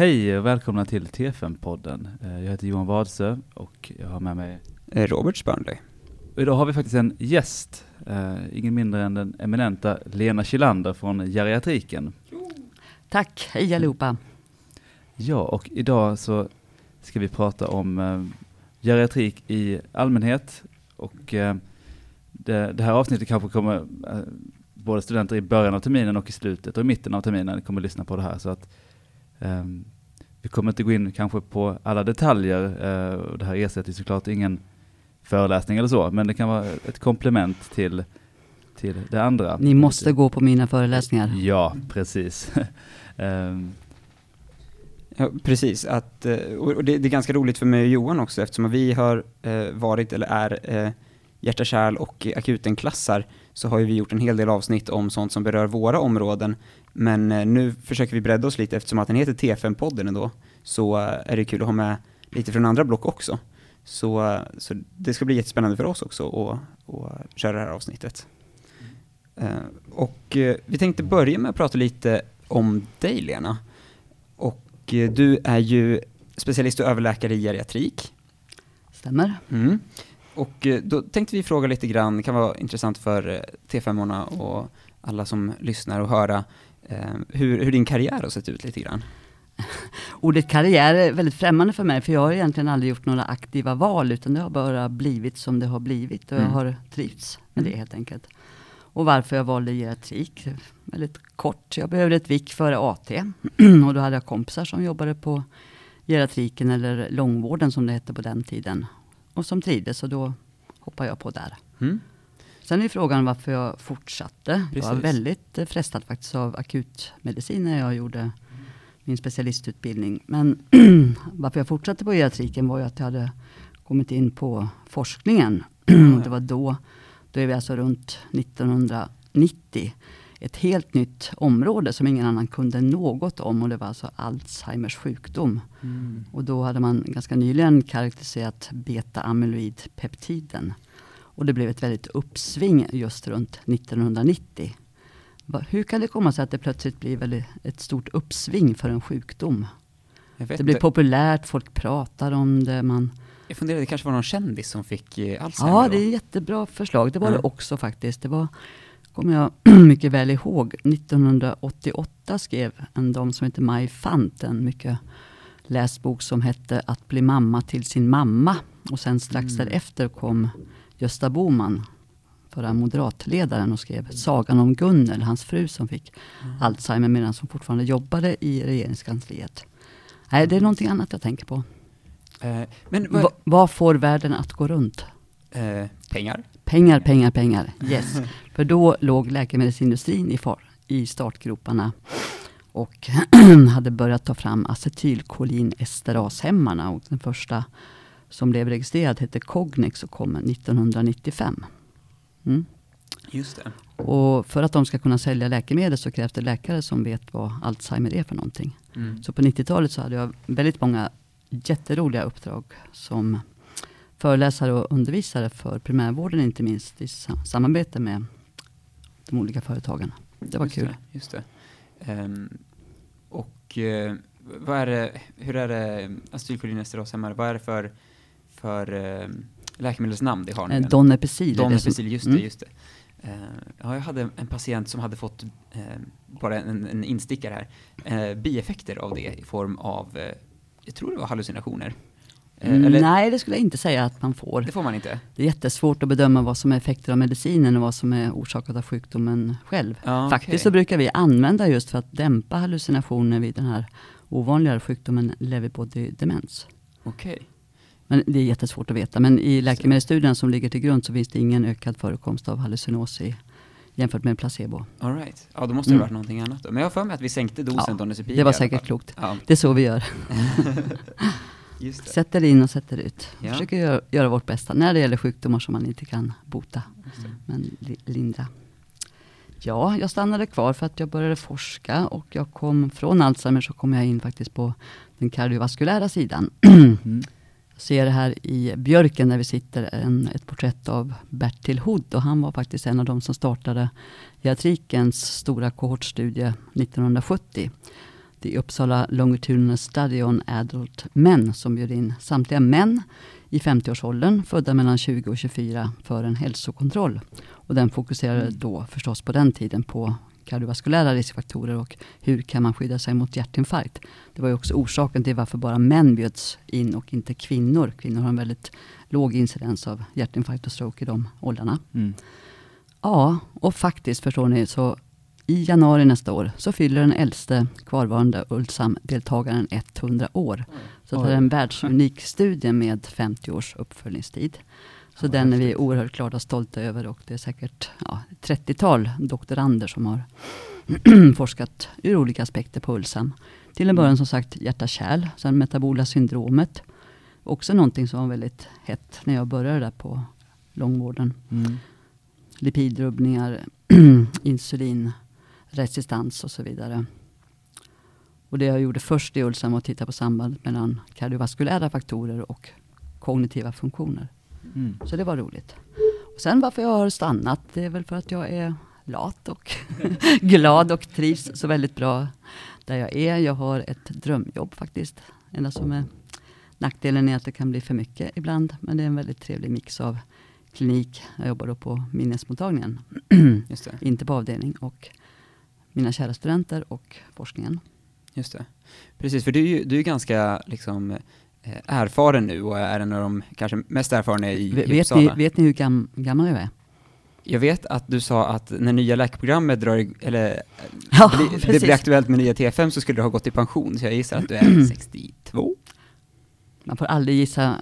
Hej och välkomna till T5-podden. Eh, Jag heter Johan Wadsö och jag har med mig... Eh, Robert Spörnley. Idag har vi faktiskt en gäst, eh, ingen mindre än den eminenta Lena Kilander från geriatriken. Tack, hej allihopa. Ja, och idag så ska vi prata om eh, geriatrik i allmänhet och eh, det, det här avsnittet kanske kommer eh, både studenter i början av terminen och i slutet och i mitten av terminen kommer lyssna på det här så att vi kommer inte gå in kanske på alla detaljer eh, och det här ersätter såklart ingen föreläsning eller så, men det kan vara ett komplement till, till det andra. Ni måste gå på mina föreläsningar. Ja, precis. Ehm, Ja, precis. Att, eh, och och det, det är ganska roligt för mig och Johan också eftersom vi har eh, varit, eller är, eh, hjärta, kärl och akutenklassar så har ju vi gjort en hel del avsnitt om sånt som berör våra områden. Men eh, nu försöker vi bredda oss lite eftersom att den heter T5-podden ändå så eh, är det kul att ha med lite från andra block också. Så, eh, så det ska bli jättespännande för oss också att köra det här avsnittet. Eh, och vi tänkte börja med att prata lite om dig Lena. Och du är ju specialist och överläkare i geriatrik. Stämmer? Mm. Och då tänkte vi fråga lite grann, det kan vara intressant för eh, T5-orna och alla som lyssnar och höra hur, hur din karriär har sett ut lite grann. Ordet karriär är väldigt främmande för mig, för jag har egentligen aldrig gjort några aktiva val, utan det har bara blivit som det har blivit och Mm. jag har trivts med det helt enkelt. Och varför jag valde geriatrik? Väldigt kort, jag behövde ett vik före AT och då hade jag kompisar som jobbade på geriatriken eller långvården som det hette på den tiden. Och som trivdes och då hoppade jag på där. Mm. Sen är frågan varför jag fortsatte. Jag var Precis. väldigt eh, frestad faktiskt av akutmedicin när jag gjorde min specialistutbildning. Men varför jag fortsatte på geriatriken var ju att jag hade kommit in på forskningen. det var då, då är vi alltså runt 1990. Ett helt nytt område som ingen annan kunde något om och det var alltså Alzheimers sjukdom. Mm. Och då hade man ganska nyligen karaktäriserat beta-amyloidpeptiden. Och det blev ett väldigt uppsving just runt 1990. Va- Hur kan det komma sig att det plötsligt blir ett stort uppsving för en sjukdom? Det blir populärt, folk pratar om det. Man, jag funderade, det kanske var någon kändis som fick eh, Alzheimer ja, det är ett jättebra förslag. Det var Ja. det också faktiskt. Det var, kommer jag mycket väl ihåg, 1988 skrev en dam som heter Maj Fant en mycket läst bok som hette Att bli mamma till sin mamma. Och sen strax Mm. därefter kom Gösta Boman, förra moderatledaren, och skrev Sagan om Gunnel, hans fru som fick Alzheimer medan hon fortfarande jobbade i regeringskansliet. Nej, det är någonting annat jag tänker på. Eh, men vad, Va, vad får världen att gå runt? eh, pengar? Pengar, pengar, pengar. Yes. För då låg läkemedelsindustrin i, far, i startgroparna och hade börjat ta fram acetylkolinesterashämmarna. Och den första som blev registrerad hette Cognex och kom 1995. Mm. Just det. Och för att de ska kunna sälja läkemedel så krävs det läkare som vet vad Alzheimer är för någonting. Mm. Så på 90-talet så hade jag väldigt många jätteroliga uppdrag som föreläsare och undervisare för primärvården inte minst i sa- samarbete med de olika företagen. Det var Just kul. Det, just det. Ehm, och eh, vad är det, hur är det, acetylkolinesterashämmare, vad är det för, för eh, läkemedelsnamn det har nu? Eh, igen? Donepezil. som- Donepezil, just det, Mm. just det. Eh, ja, jag hade en patient som hade fått, eh, bara en, en instickare här, eh, bieffekter av det i form av, eh, jag tror det var hallucinationer. Eh, Mm, eller, Nej, det skulle jag inte säga att man får. det får man inte? Det är jättesvårt att bedöma vad som är effekter av medicinen och vad som är orsakat av sjukdomen själv. Ja, Faktiskt okej. så brukar vi använda just för att dämpa hallucinationer vid den här ovanligare sjukdomen lewy body demens. Okej. Men det är jättesvårt att veta. Men i läkemedelsstudien som ligger till grund så finns det ingen ökad förekomst av hallucinos i, jämfört med placebo. All right. Ja, då måste det Mm. varit någonting annat då. Men jag har för mig att vi sänkte dosen Ja, Donepezil det var säkert klokt. Ja, Det är så vi gör. just det. Sätter in och sätter ut. Ja. Försöker göra, göra vårt bästa när det gäller sjukdomar som man inte kan bota. Men li, lindra. Ja, jag stannade kvar för att jag började forska och jag kom från Alzheimer så kom jag in faktiskt på den kardiovaskulära sidan. Mm. Ser här i Björken där vi sitter en, ett porträtt av Bertil Hood och han var faktiskt en av de som startade geriatrikens stora kohortstudie 1970. The Uppsala Longitudinal Study on Adult Men som bjöd in samtliga män i 50-årsåldern, födda mellan 20 och 24, för en hälsokontroll. Och den fokuserade Mm. då förstås på den tiden på kardiovaskulära riskfaktorer och hur kan man skydda sig mot hjärtinfarkt. Det var ju också orsaken till varför bara män bjöds in och inte kvinnor. Kvinnor har en väldigt låg incidens av hjärtinfarkt och stroke i de åldrarna. Mm. Ja, och faktiskt förstår ni, så i januari nästa år så fyller den äldste kvarvarande Ulsam-deltagaren 100 år. Så det är en världsunik studie med 50 års uppföljningstid. Så Ja, den är vi oerhört glada och stolta över och det är säkert ja, ett 30-tal doktorander som har forskat ur olika aspekter på Ulsam. Till en början som sagt hjärta-kärl, sen metabola syndromet. Också någonting som var väldigt hett när jag började där på långvården Mm. lipidrubbningar, insulinresistans och så vidare. Och det jag gjorde först i Ulsam var att titta på sambandet mellan kardiovaskulära faktorer och kognitiva funktioner. Mm. Så det var roligt. Och sen varför jag har stannat, det är väl för att jag är lat och glad och trivs så väldigt bra där jag är. Jag har ett drömjobb faktiskt. Enda som är nackdelen är att det kan bli för mycket ibland. Men det är en väldigt trevlig mix av klinik, jag jobbar då på minnesmottagningen, inte på avdelning, och mina kära studenter och forskningen. Just det. Precis, för du är ju du är ganska liksom, erfaren nu och är en av de kanske mest erfarna i, Ve- i Vet Uppsala. ni, vet ni hur gam, gammal jag är? Jag vet att du sa att när nya läkarprogrammet drar, eller Ja, bli, det blir aktuellt med nya T5 så skulle du ha gått i pension, så jag gissar att du är 62? Man får aldrig gissa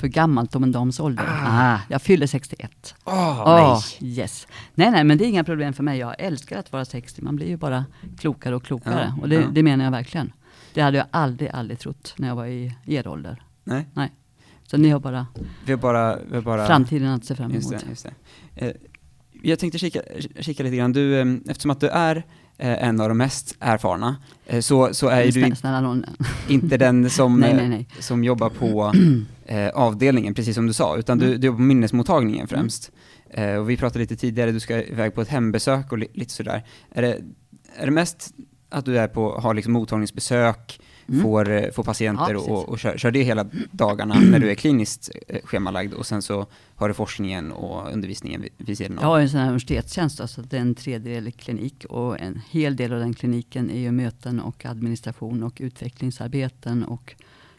för gammalt om en dams ålder. Ah, jag fyller 61. Åh, Åh, yes. Nej, nej, men det är inga problem för mig. Jag älskar att vara 60. Man blir ju bara klokare och klokare. Ja, och det, ja. det menar jag verkligen. Det hade jag aldrig, aldrig trott när jag var i er ålder. Nej, Så ni har bara vi har bara... Vi har bara framtiden att se fram Just emot. det, just det. Eh, jag tänkte kika, kika lite grann, du, eh, eftersom att du är eh, en av de mest erfarna, så, så är ju du Snälla, snälla inte den som, Nej, nej, nej. som jobbar på avdelningen, precis som du sa, utan du, Mm. du jobbar på minnesmottagningen främst. Eh, och vi pratade lite tidigare, du ska iväg på ett hembesök och li, lite sådär. Är det, är det mest att du är på, har liksom mottagningsbesök, Mm. får, eh, får patienter Ja, och, och kör, kör det hela dagarna när du är kliniskt eh, schemalagd och sen så har du forskningen och undervisningen vid, vid sidan av? Jag ju en sån här universitetstjänst, så att det är en tredjedel klinik och en hel del av den kliniken är ju möten och administration och utvecklingsarbeten och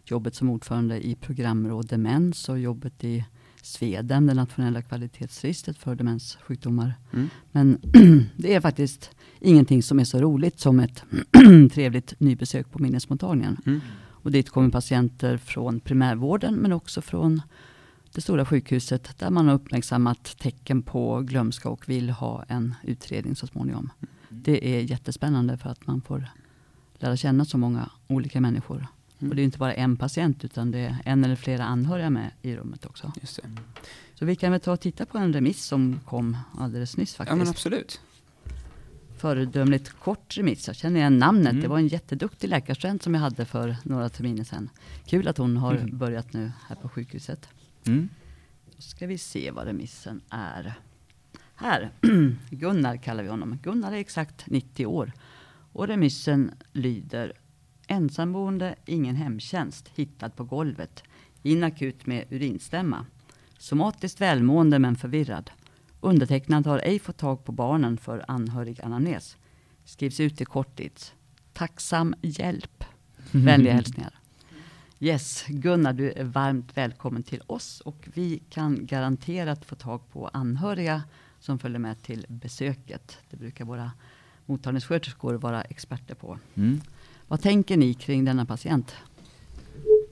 jobbet som ordförande i programråd demens och jobbet i Svedem, det nationella kvalitetsregistret för demenssjukdomar. Mm. Men det är faktiskt ingenting som är så roligt som ett trevligt nybesök på minnesmottagningen. Mm. Och dit kommer patienter från primärvården men också från det stora sjukhuset där man har uppmärksammat tecken på glömska och vill ha en utredning så småningom. Det är jättespännande för att man får lära känna så många olika människor. Mm. Och det är inte bara en patient utan det är en eller flera anhöriga med i rummet också. Just det. Så vi kan väl ta och titta på en remiss som kom alldeles nyss Ja faktiskt. men absolut. Föredömligt kort remiss. Jag känner igen namnet. Mm. Det var en jätteduktig läkarstudent som jag hade för några terminer sedan. Kul att hon har Mm. börjat nu här på sjukhuset. Mm. Då ska vi se vad remissen är. Här, Gunnar kallar vi honom. Gunnar är exakt 90 år. Och remissen lyder Ensamboende, ingen hemtjänst, hittad på golvet. Inakut med urinstämma. Somatiskt välmående men förvirrad. Undertecknad har ej fått tag på barnen för anhörig anamnes. Skrivs ut i korttids. Tacksam hjälp. Vänliga hälsningar. Yes, Gunnar, du är varmt välkommen till oss och vi kan garanterat få tag på anhöriga som följer med till besöket. Det brukar våra mottagningssköterskor vara experter på. Mm. Vad tänker ni kring denna patient?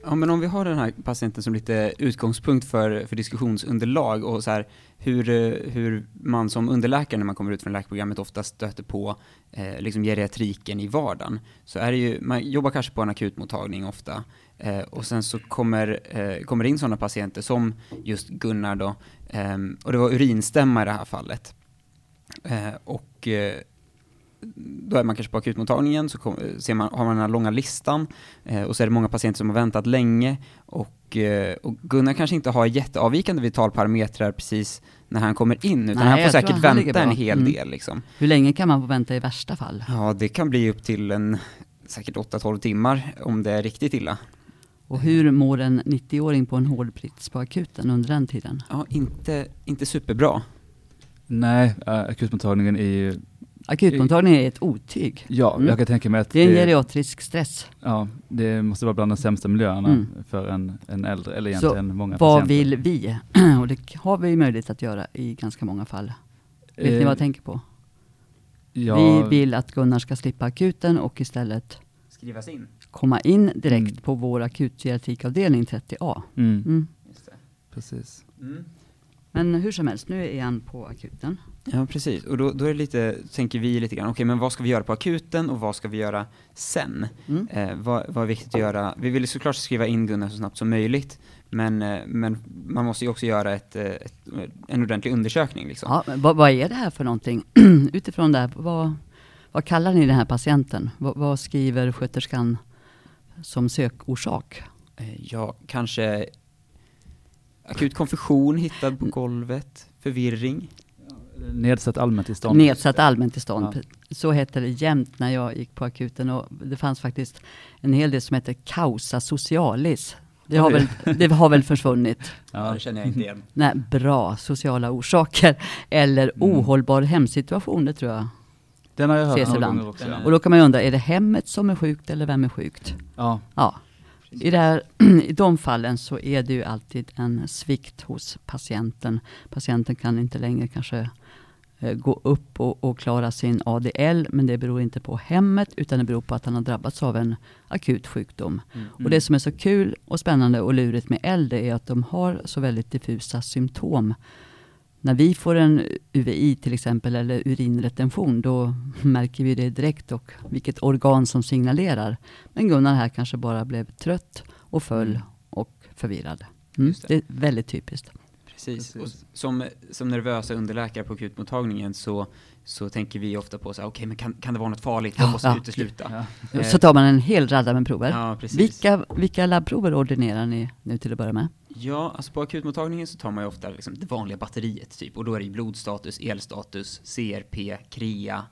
Ja, men om vi har den här patienten som lite utgångspunkt för, för diskussionsunderlag och så här, hur, hur man som underläkare när man kommer ut från läkarprogrammet ofta stöter på eh, liksom geriatriken i vardagen. Så är det ju, man jobbar kanske på en akutmottagning ofta eh, och sen så kommer, eh, kommer det in sådana patienter som just Gunnar då, eh, och det var urinstämma i det här fallet. Eh, och eh, då är man kanske på akutmottagningen, så kom, ser man, har man den här långa listan eh, och så är det många patienter som har väntat länge och, eh, och Gunnar kanske inte har jätteavvikande vitalparametrar precis när han kommer in, utan Nej, han får säkert han vänta en hel Mm. del liksom. Hur länge kan man få vänta i värsta fall? Ja, det kan bli upp till en säkert 8-12 timmar om det är riktigt illa. Och hur mår en 90-åring på en hård brits på akuten under den tiden? Ja, inte, inte superbra. Nej, äh, akutmottagningen är ju, Akutmottagningen är ett otyg. ja, Mm. jag kan tänka mig att Det är en geriatrisk stress. ja, det måste vara bland de sämsta miljöerna Mm. för en, en äldre, eller Så egentligen många Vad patienter. vill vi? Och det har vi möjlighet att göra i ganska många fall. Vet ni Eh, vad jag tänker på? Ja, Vi vill att Gunnar ska slippa akuten och istället Skrivas in. komma in direkt Mm. på vår akutgeriatrikavdelning 30A. Mm, Mm. Just det. precis. Mm. Men hur som helst, nu är han på akuten. Ja, precis. Och då, då är lite, tänker vi lite grann, okej, men vad ska vi göra på akuten och vad ska vi göra sen? Mm. Eh, vad, vad är viktigt att göra? Vi vill såklart skriva in Gunnar så snabbt som möjligt, men, eh, men man måste ju också göra ett, eh, ett, en ordentlig undersökning. Liksom. Ja, vad, vad är det här för någonting? Utifrån det här, vad, vad kallar ni den här patienten? Vad, vad skriver sköterskan som sökorsak? Eh, ja, kanske akut konfusion hittad på golvet, förvirring. Nedsatt allmäntillstånd. Nedsatt allmäntillstånd. Ja. Så hette det jämt när jag gick på akuten. Och det fanns faktiskt en hel del som hette causa socialis. Det har, väl, det har väl försvunnit. Ja, det känner jag inte igen. Nej, bra sociala orsaker. Eller Mm. ohållbar hemsituation, det tror jag. Den har jag hört några gånger också. Och då kan man ju undra, är det hemmet som är sjukt eller vem är sjukt? ja. Ja, i, det här, i de fallen så är det ju alltid en svikt hos patienten. Patienten kan inte längre kanske gå upp och, och klara sin ADL, men det beror inte på hemmet, utan det beror på att han har drabbats av en akut sjukdom. Mm. Och det som är så kul och spännande och lurigt med äldre är att de har så väldigt diffusa symptom. När vi får en UVI till exempel eller urinretention då märker vi det direkt och vilket organ som signalerar. Men Gunnar här kanske bara blev trött och föll Mm. och förvirrad. Mm. Det. det. är väldigt typiskt. Precis. Precis. som, som nervösa underläkare på akutmottagningen så, så tänker vi ofta på så här, okej men kan, kan det vara något farligt? Jag Ja, måste ja. utesluta. Ja. Eh, Så tar man en hel radda med prover. Ja, vilka, vilka labbprover ordinerar ni nu till att börja med? Ja, alltså på akutmottagningen så tar man ju ofta liksom det vanliga batteriet typ och då är det ju blodstatus, elstatus, CRP, KREA.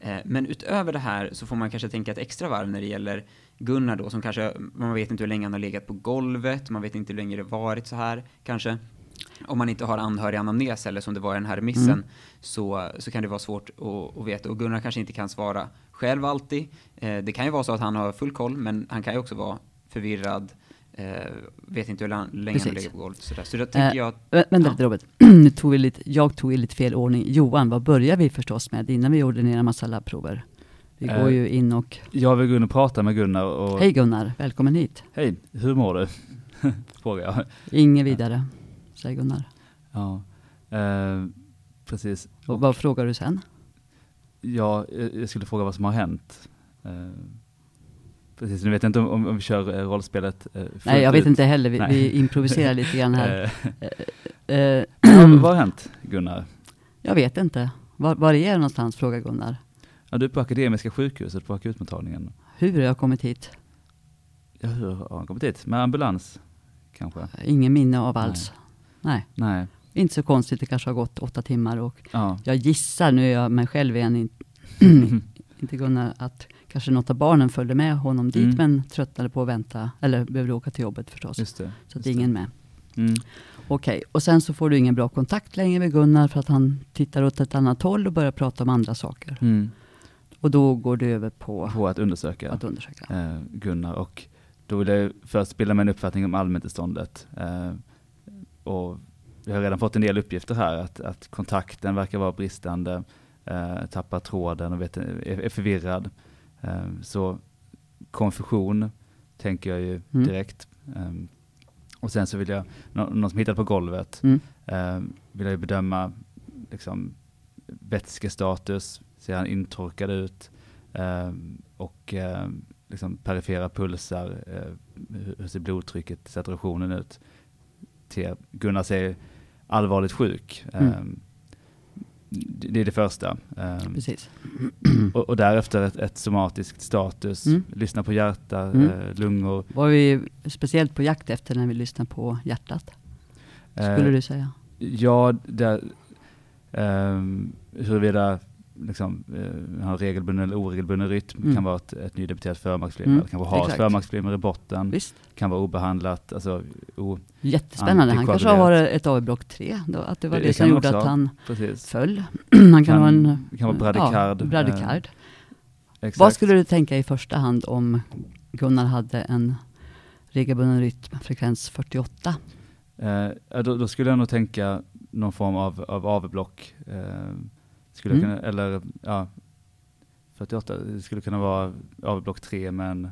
Eh, men utöver det här så får man kanske tänka ett extra varv när det gäller Gunnar då som kanske, man vet inte hur länge han har legat på golvet, man vet inte hur länge det varit så här kanske. Om man inte har anhörig anamnes eller som det var i den här remissen Mm. så, så kan det vara svårt att, att veta och Gunnar kanske inte kan svara själv alltid. Eh, det kan ju vara så att han har full koll men han kan ju också vara förvirrad, eh, vet inte hur länge han ligger på golvet. Sådär. Så då tänker Eh, jag att, Vä- Vänta Ja. lite Robert. Nu tog vi lite, jag tog i lite fel ordning. Johan, vad börjar vi förstås med innan vi ordinerar massa labbprover? Vi Eh, går ju in och... Jag vill gå in och prata med Gunnar och... Hej Gunnar, välkommen hit. Hej, hur mår du? Frågar jag. Inget vidare, säger Gunnar. Ja, eh, precis. Och vad frågar du sen? Ja, jag jag skulle fråga vad som har hänt. Eh, precis, nu vet jag inte om, om, vi kör eh, rollspelet eh, fullt Nej, jag vet ut. inte heller. Vi, vi improviserar lite grann här. Eh, Eh, vad har hänt, Gunnar? jag vet inte. Var, var är jag någonstans, frågar Gunnar. Ja, du är på Akademiska sjukhuset på akutmottagningen. Hur har jag kommit hit? Ja, hur har han kommit dit? Med ambulans, kanske? Ingen minne av alls. Nej. Nej. inte så konstigt. Det kanske har gått åtta timmar och Ja. jag gissar, nu är jag mig själv igen, in, inte Gunnar, att kanske något av barnen följde med honom dit, Mm. men tröttnade på att vänta, eller behövde åka till jobbet förstås. Just det. så att det är ingen med. Mm. Okej, och sen så får du ingen bra kontakt längre med Gunnar för att han tittar åt ett annat håll och börjar prata om andra saker. Mm. Och då går du över på På att undersöka att undersöka. eh, Gunnar och då vill jag först bilda mig en uppfattning om allmäntillståndet. Eh, och vi har redan fått en del uppgifter här att, att kontakten verkar vara bristande, eh, tappar tråden och vet, är, är förvirrad. Eh, så konfusion tänker jag ju Mm. direkt. Eh, och sen så vill jag, nå, någon som hittat på golvet, Mm. eh, vill jag ju bedöma liksom, vätskestatus, ser han intorkad ut eh, och eh, liksom perifera pulsar, hur ser blodtrycket, saturationen ut. Till, Gunnar ser allvarligt sjuk. Mm. Eh, det, det är det första. Eh, Precis. och, och därefter ett, ett somatiskt status, Mm. lyssna på hjärta, Mm. eh, lungor. Var vi speciellt på jakt efter när vi lyssnar på hjärtat? Skulle Eh, du säga? Ja, där, um, huruvida liksom, eh, har regelbunden eller oregelbunden rytm, Mm. kan vara ett, ett nydebuterat förmaksflimmer, Mm, det kan vara exakt. förmaksflimmer i botten, Visst, kan vara obehandlat, alltså, o, jättespännande. Han kanske har ett AV-block 3, då, att det var Det- det, det som gjorde att ha. han precis. föll. han kan, Kan- ha en... kan vara bradykard, Ja, bradykard. Exakt. Vad skulle du tänka i första hand om Gunnar hade en regelbunden rytm, frekvens 48? Eh, då, då skulle jag nog tänka någon form av, av AV-block. Eh, skulle Mm. kunna, eller ja, 48, det skulle kunna vara AV-block 3 med en,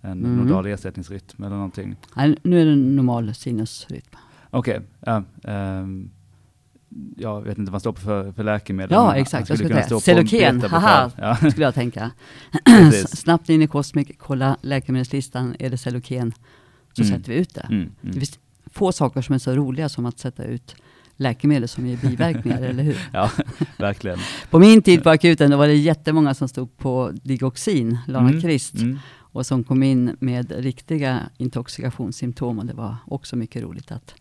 en Mm. nodal ersättningsrytm eller någonting. Nej, nu är det en normal sinusrytm. Okej, ja, ehm, jag vet inte vad man står på för, för läkemedel. Ja, exakt. Jag skulle säga Celoken, haha. Ja, skulle jag tänka. Snabbt in i Cosmic, kolla läkemedelslistan, är det Celoken, så Mm. sätter vi ut det. Mm, mm. Det finns få saker som är så roliga som att sätta ut läkemedel som ger biverkningar, eller hur? Ja, verkligen. På min tid på akuten, då var det jättemånga som stod på Digoxin, Lanakrist, Mm, och som kom in med riktiga intoxikationssymptom. Och det var också mycket roligt att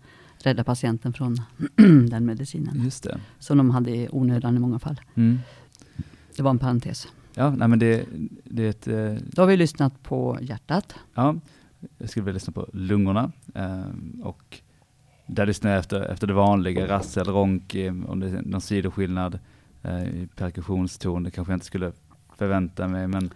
rädda patienten från den medicinen. just det. Som de hade i onödan i många fall. Mm. Det var en parentes. Ja, nej, men det, det är ett eh, Då har vi lyssnat på hjärtat. Ja, jag skulle vilja lyssna på lungorna. ehm, och där lyssnar jag efter, efter det vanliga, rassel, ronk, eh, om det är någon sidoskillnad eh, i perkussionston. Det kanske jag inte skulle förvänta mig, men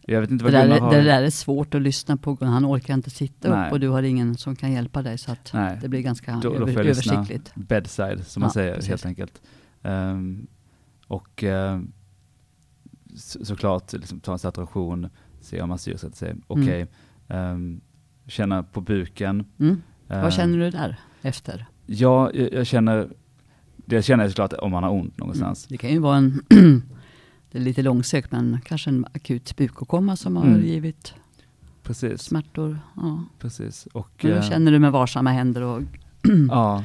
jag vet inte Det vad där, Gunnar är- har. det där är svårt att lyssna på. Han orkar inte sitta Nej. upp och du har ingen som kan hjälpa dig. Så att Nej, det blir ganska då, då över, översiktligt. bedside, som man Ja, säger precis. helt enkelt. Ehm, och uh, så, såklart liksom, ta en saturation, se om man syresätter sig. Okej, ehm, känna på buken. Mm. Ehm, Vad känner du där efter? Ja, jag, jag känner, det känner jag såklart om man har ont någonstans. Det kan ju vara en, det är lite långsökt, men kanske en akut bukåkomma som har Mm. givit Precis, smärtor. Ja. precis. Och, Men då eh, känner du med varsamma händer och ja,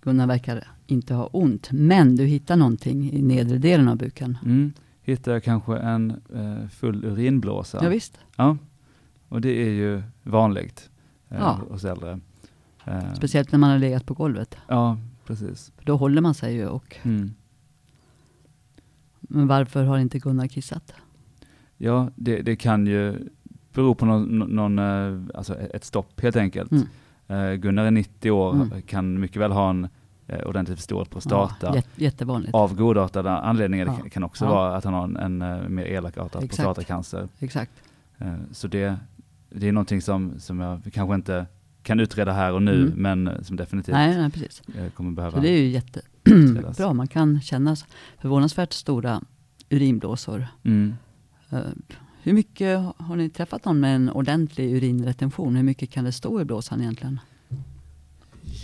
Gunnar verkar inte ha ont. Men du hittar någonting i nedre delen av buken. mm, hittar jag kanske en eh, full urinblåsa. Ja, visst. Ja, och det är ju vanligt eh, Ja. hos äldre. Eh, Speciellt när man har legat på golvet. Ja, precis. För då håller man sig ju. Och, Mm. men varför har inte Gunnar kissat? Ja, det, det kan ju bero på någon, någon, eh, alltså ett stopp helt enkelt. Mm. Eh, Gunnar är 90 år, Mm. kan mycket väl ha en ordentligt förstådd prostata. Ja, jät- jättevanligt. Av godartade anledningar. Det Ja. kan- kan också Ja. vara att han har en, en mer elakartad Exakt. prostatacancer. Exakt. Så det, det är någonting som, som jag kanske inte kan utreda här och nu, Mm. men eh, som definitivt Nej, nej, precis. eh, kommer behöva Så det är ju jättebra. Man kan känna förvånansvärt stora urinblåsor. Mm. Eh, Hur mycket har ni träffat någon med en ordentlig urinretention? Hur mycket kan det stå i blåsan egentligen?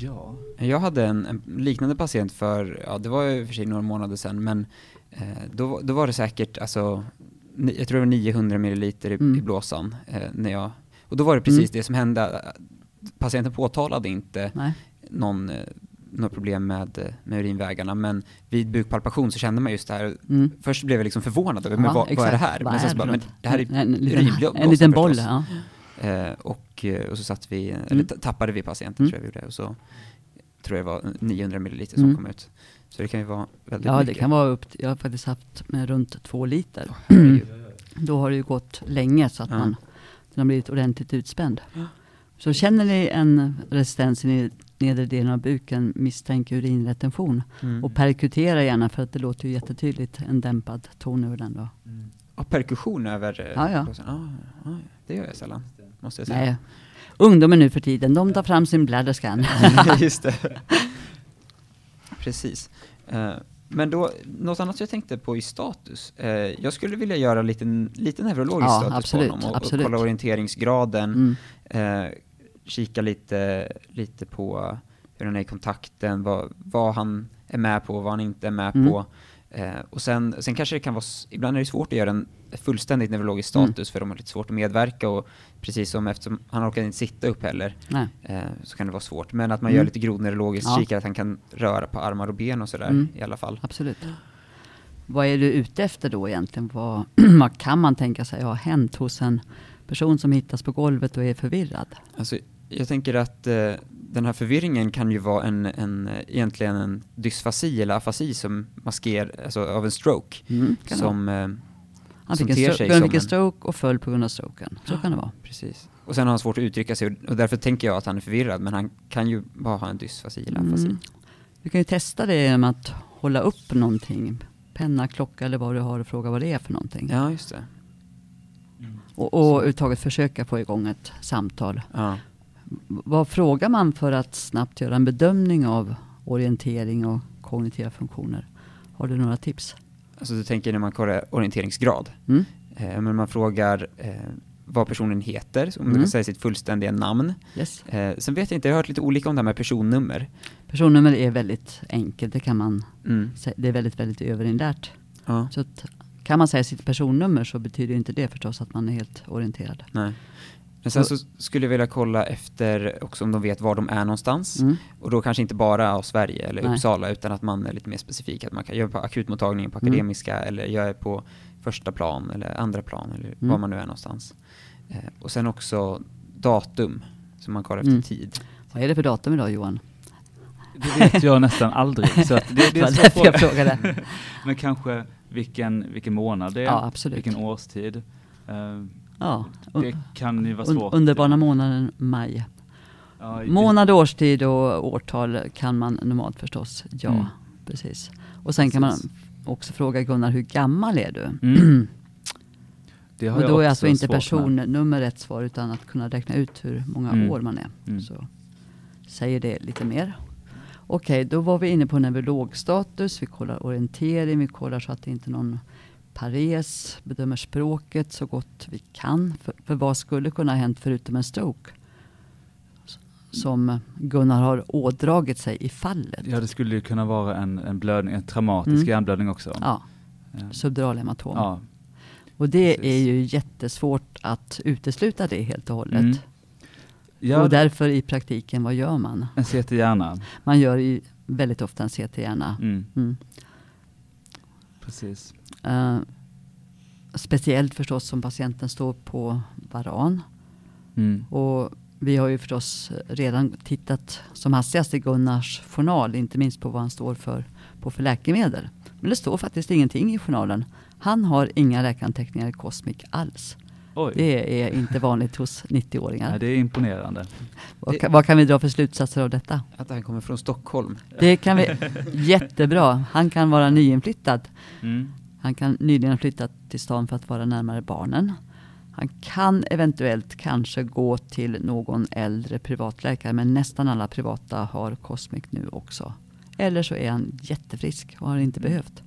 Ja. Jag hade en, en liknande patient för, ja det var ju för sig några månader sedan, men eh, då, då var det säkert, alltså, jag tror det var 900 milliliter i, Mm. i blåsan. Eh, när jag, och då var det precis Mm. det som hände. Patienten påtalade inte Nej. någon, eh, något problem med, eh, med urinvägarna, men vid bukpalpation så kände man just det här. Mm. Först blev jag liksom förvånad över, men Ja, vad, vad är det här? Vad men sen så bara, men det här är en, en, en liten boll. Ja. Eh, och, och så satt vi, Mm. ta- tappade vi patienten Mm. tror jag vi gjorde, och så tror jag det var 900 milliliter som Mm. kom ut. Så det kan ju vara väldigt ja, mycket. det kan vara upp jag har faktiskt haft med runt två liter. Herregud. Då har det ju gått länge så att Ja. man den har blivit ordentligt utspänd. Så känner ni en resistens i nedre delen av buken, misstänker urinretention Mm. och perkutera gärna för att det låter ju jättetydligt en dämpad ton över den då. Ja, perkussion över eh, Ja, ja. Ja, ja, det gör jag sällan, måste jag säga. Nej. Ungdomen nu för tiden, de tar fram sin bladderscan. Just det. Precis. Eh, men då, något annat jag tänkte på i status. Eh, jag skulle vilja göra en liten, liten neurologisk Ja, status absolut, på honom och, absolut. och kolla orienteringsgraden. Mm. Eh, kika lite, lite på hur han är i kontakten, vad, vad han är med på, vad han inte är med Mm. på. Eh, och sen, sen kanske det kan vara, ibland är det svårt att göra en fullständigt neurologisk Mm. status för de har lite svårt att medverka och precis som eftersom han orkar inte sitta upp heller eh, så kan det vara svårt. Men att man Mm. gör lite grodneurologiskt, Ja. kikar att han kan röra på armar och ben och sådär Mm. i alla fall. Absolut. Vad är du ute efter då egentligen? Vad, vad kan man tänka sig har hänt hos en person som hittas på golvet och är förvirrad? Alltså, jag tänker att eh, den här förvirringen kan ju vara en, en, egentligen en dysfasi eller afasi som maskerar, alltså av en stroke. Mm, som, eh, han fick en, stro- som fick en stroke och föll på grund av stroken. Så kan det vara. precis. Och sen har han svårt att uttrycka sig och- därför tänker jag att han är förvirrad, men han kan ju bara ha en dysfasi eller afasi. Mm. Du kan ju testa det genom att hålla upp någonting. Penna, klocka eller vad du har och fråga vad det är för någonting. Ja, just det. Och, och överhuvudtaget försöka få igång ett samtal. Ja. Vad frågar man för att snabbt göra en bedömning av orientering och kognitiva funktioner? Har du några tips? Alltså du tänker när man kollar orienteringsgrad. Mm? Eh, men man frågar eh, vad personen heter, om Mm. kan säga sitt fullständiga namn. Yes. Eh, sen vet jag inte, jag har hört lite olika om det här med personnummer. Personnummer är väldigt enkelt. Det kan man Mm. Det är väldigt, väldigt överinlärt. Ja, Så att, kan man säga sitt personnummer så betyder inte det förstås att man är helt orienterad. nej. Men sen så skulle jag vilja kolla efter också om de vet var de är någonstans. Mm. Och då kanske inte bara av Sverige eller Nej. Uppsala, utan att man är lite mer specifik. Att man kan, är på akutmottagningen på Mm. Akademiska, eller jag är på första plan, eller andra plan, eller Mm. var man nu är någonstans. Eh, och sen också datum, som man kollar efter Mm. tid. Vad är det för datum idag Johan? Det vet jag nästan aldrig. Så att det, det är därför jag fråga. frågade. Men kanske vilken, vilken månad det är, Ja, vilken årstid. Eh, Ja. det kan ju vara svårt. underbara månaden maj. Ja, Månad, årstid och årtal kan man normalt förstås. Ja, Mm. precis. Och sen kan man Precis. också fråga Gunnar, hur gammal är du? Mm. Det har och då är alltså inte personnummer rätt svar utan att kunna räkna ut hur många Mm. år man är. Mm. Så säger det lite mer. Okej, då var vi inne på neurologstatus. Vi kollar orientering, vi kollar så att det inte är någon pares, bedömer språket så gott vi kan. För, för vad skulle kunna ha hänt förutom en stroke? Som Gunnar har ådragit sig i fallet. Ja, det skulle ju kunna vara en, en blödning, en traumatisk Mm. hjärnblödning också. Ja, Eh, subdural hematom. ja. Och det precis. är ju jättesvårt att utesluta det helt och hållet. Mm. Ja, och därför i praktiken, vad gör man? en CT-hjärna. Man gör ju väldigt ofta en CT-hjärna. Mm. Mm. Precis. Eh, speciellt förstås som patienten står på varan. Mm. Och vi har ju förstås redan tittat som hastigast i Gunnars journal, inte minst på vad han står för på för läkemedel. Men det står faktiskt ingenting i journalen. Han har inga läkaranteckningar i Cosmic alls. Oj, Det är inte vanligt hos 90-åringar. ja, det är imponerande. Vad, kan, vad kan vi dra för slutsatser av detta? Att han kommer från Stockholm. Det kan vi, jättebra. Han kan vara nyinflyttad. Mm. Han kan nyligen ha flyttat till stan för att vara närmare barnen. Han kan eventuellt kanske gå till någon äldre privatläkare, men nästan alla privata har Cosmic nu också. Eller så är han jättefrisk och har inte behövt.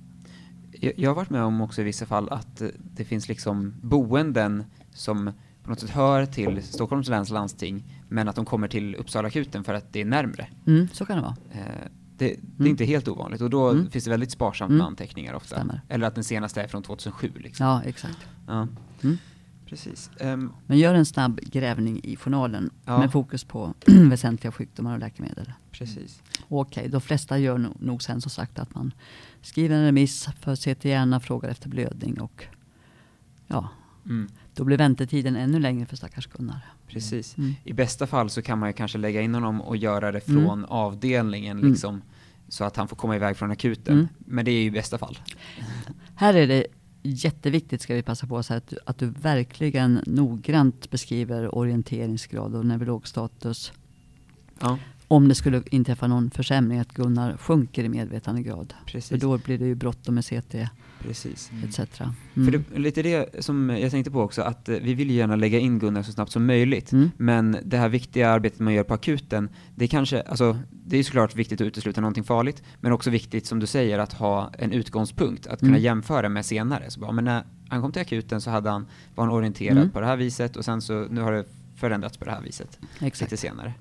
Jag, har varit med om också i vissa fall att eh, det finns liksom boenden som på något sätt hör till Stockholms läns landsting, men att de kommer till Uppsala akuten för att det är närmre. Mm, så kan det vara. Det, det är Mm. inte helt ovanligt och då Mm. finns det väldigt sparsamt Mm. med anteckningar ofta. Stämmer. Eller att den senaste är från 2007 liksom. Ja, exakt. Ja. Mm. Precis. Ehm, Men gör en snabb grävning i journalen Ja. med fokus på väsentliga sjukdomar och läkemedel. precis. Okej, de flesta gör nog, nog sen som sagt att man skriver en remiss för CT-hjärna, frågar efter blödning och ja, Mm. Då blir väntetiden ännu längre för stackars Gunnar. Precis. Mm. I bästa fall så kan man ju kanske lägga in honom och göra det Mm. från avdelningen Mm. liksom, så att han får komma iväg från akuten. Mm. Men det är ju i bästa fall. Här är det jätteviktigt, ska vi passa på, så att, du, att du verkligen noggrant beskriver orienteringsgrad och neurologstatus. Ja, Om det skulle inträffa någon försämring, att Gunnar sjunker i medvetandegrad. För precis. då blir det ju bråttom med CT precis. Mm. etc. För Mm. det är lite det som jag tänkte på också, att eh, vi vill ju gärna lägga in Gunnar så snabbt som möjligt. Mm. Men det här viktiga arbetet man gör på akuten, det är kanske, alltså, det är såklart viktigt att utesluta någonting farligt, men också viktigt som du säger att ha en utgångspunkt, att kunna Mm. jämföra med senare. Så bara, men när han kom till akuten så hade han, var han orienterad Mm. på det här viset och sen så, nu har det förändrats på det här viset Exakt. lite senare.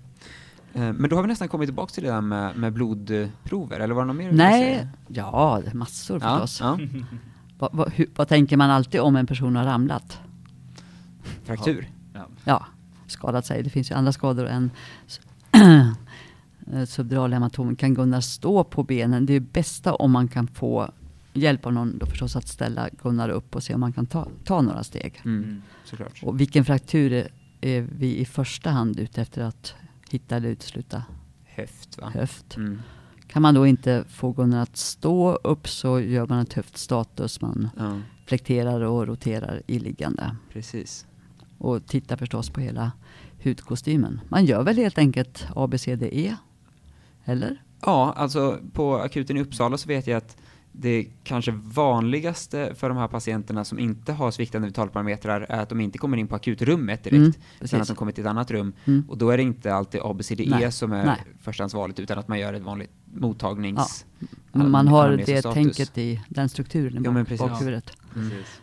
Eh, Men då har vi nästan kommit tillbaka till det där med, med blodprover, eller var det något mer Nej, ja, massor Ja, förstås. ja. Vad, vad, hur, vad tänker man alltid om en person har ramlat? Fraktur. Ja. Ja, skadat sig. Det finns ju andra skador än eh, subdural hematom. Kan Gunnar stå på benen? Det är bästa om man kan få hjälp av någon då förstås att ställa Gunnar upp och se om man kan ta, ta några steg. Mm. Mm. Såklart. Och vilken fraktur är, är vi i första hand ute efter att hitta eller utesluta Höft va? höft. Mm. Kan man då inte få Gunnar att stå upp så gör man ett höftstatus. Man Ja, flekterar och roterar i liggande. precis. Och tittar förstås på hela hudkostymen. Man gör väl helt enkelt ABCDE? Eller? Ja, alltså på akuten i Uppsala så vet jag att det kanske vanligaste för de här patienterna som inte har sviktande vitalparametrar är att de inte kommer in på akutrummet direkt, Mm, utan att de kommer till ett annat rum. Mm. Och då är det inte alltid ABCDE Nej, som är nej. förstahandsvalet, utan att man gör ett vanligt mottagnings... Men man har det anamnesstatus. tänket i den strukturen i Jo, men bak- precis. bakhuvudet. Mm. Precis.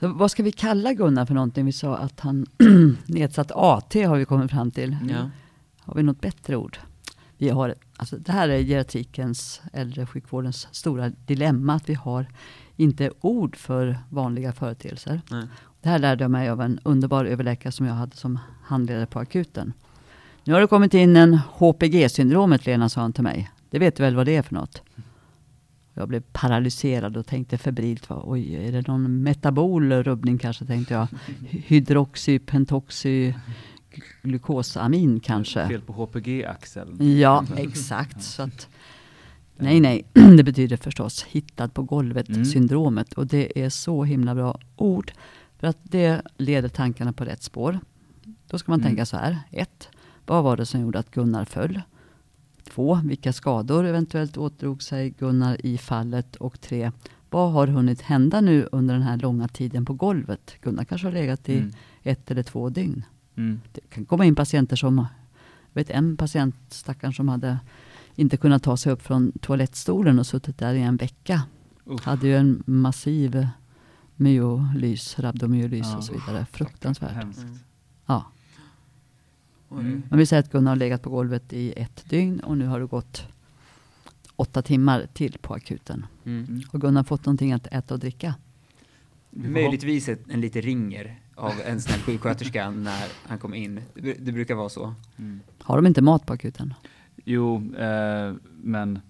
Så vad ska vi kalla Gunnar för någonting? Vi sa att han nedsatt AT har vi kommit fram till. Ja. Har vi något bättre ord? Vi har, alltså det här är geriatrikens, äldresjukvårdens stora dilemma. Att vi har inte ord för vanliga företeelser. Nej. Det här lärde jag mig av en underbar överläkare som jag hade som handledare på akuten. Nu har det kommit in en HPG-syndromet Lena, sa han till mig. Det vet du väl vad det är för något? Jag blev paralyserad och tänkte febrilt, va, oj, är det någon metabol rubbning kanske, tänkte jag. Hydroxy, pentoxy, glukosamin kanske. Fel på HPG-axeln. Ja, exakt. Så att, nej, nej, det betyder förstås hittad på Mm. golvet-syndromet. Och det är så himla bra ord. För att det leder tankarna på rätt spår. Då ska man Mm. tänka så här. Ett, vad var det som gjorde att Gunnar föll? Två, vilka skador eventuellt åtdrog sig Gunnar i fallet? Och tre, vad har hunnit hända nu under den här långa tiden på golvet? Gunnar kanske har legat i Mm. ett eller två dygn. Mm. Det kan komma in patienter som, jag vet en patient stackaren som hade inte kunnat ta sig upp från toalettstolen och suttit där i en vecka. Uff. Hade ju en massiv myolys, rabdomyolys Ja, och så vidare. Fruktansvärt. Hemskt. Ja. Mm. Men vi säger att Gunnar har legat på golvet i ett dygn och nu har det gått åtta timmar till på akuten. Mm. Mm. Och Gunnar har fått någonting att äta och dricka. Möjligtvis ett, en liten ringer av en snäll sjuksköterska när han kom in. Det, det brukar vara så. Mm. Har de inte mat på akuten? Jo, eh, men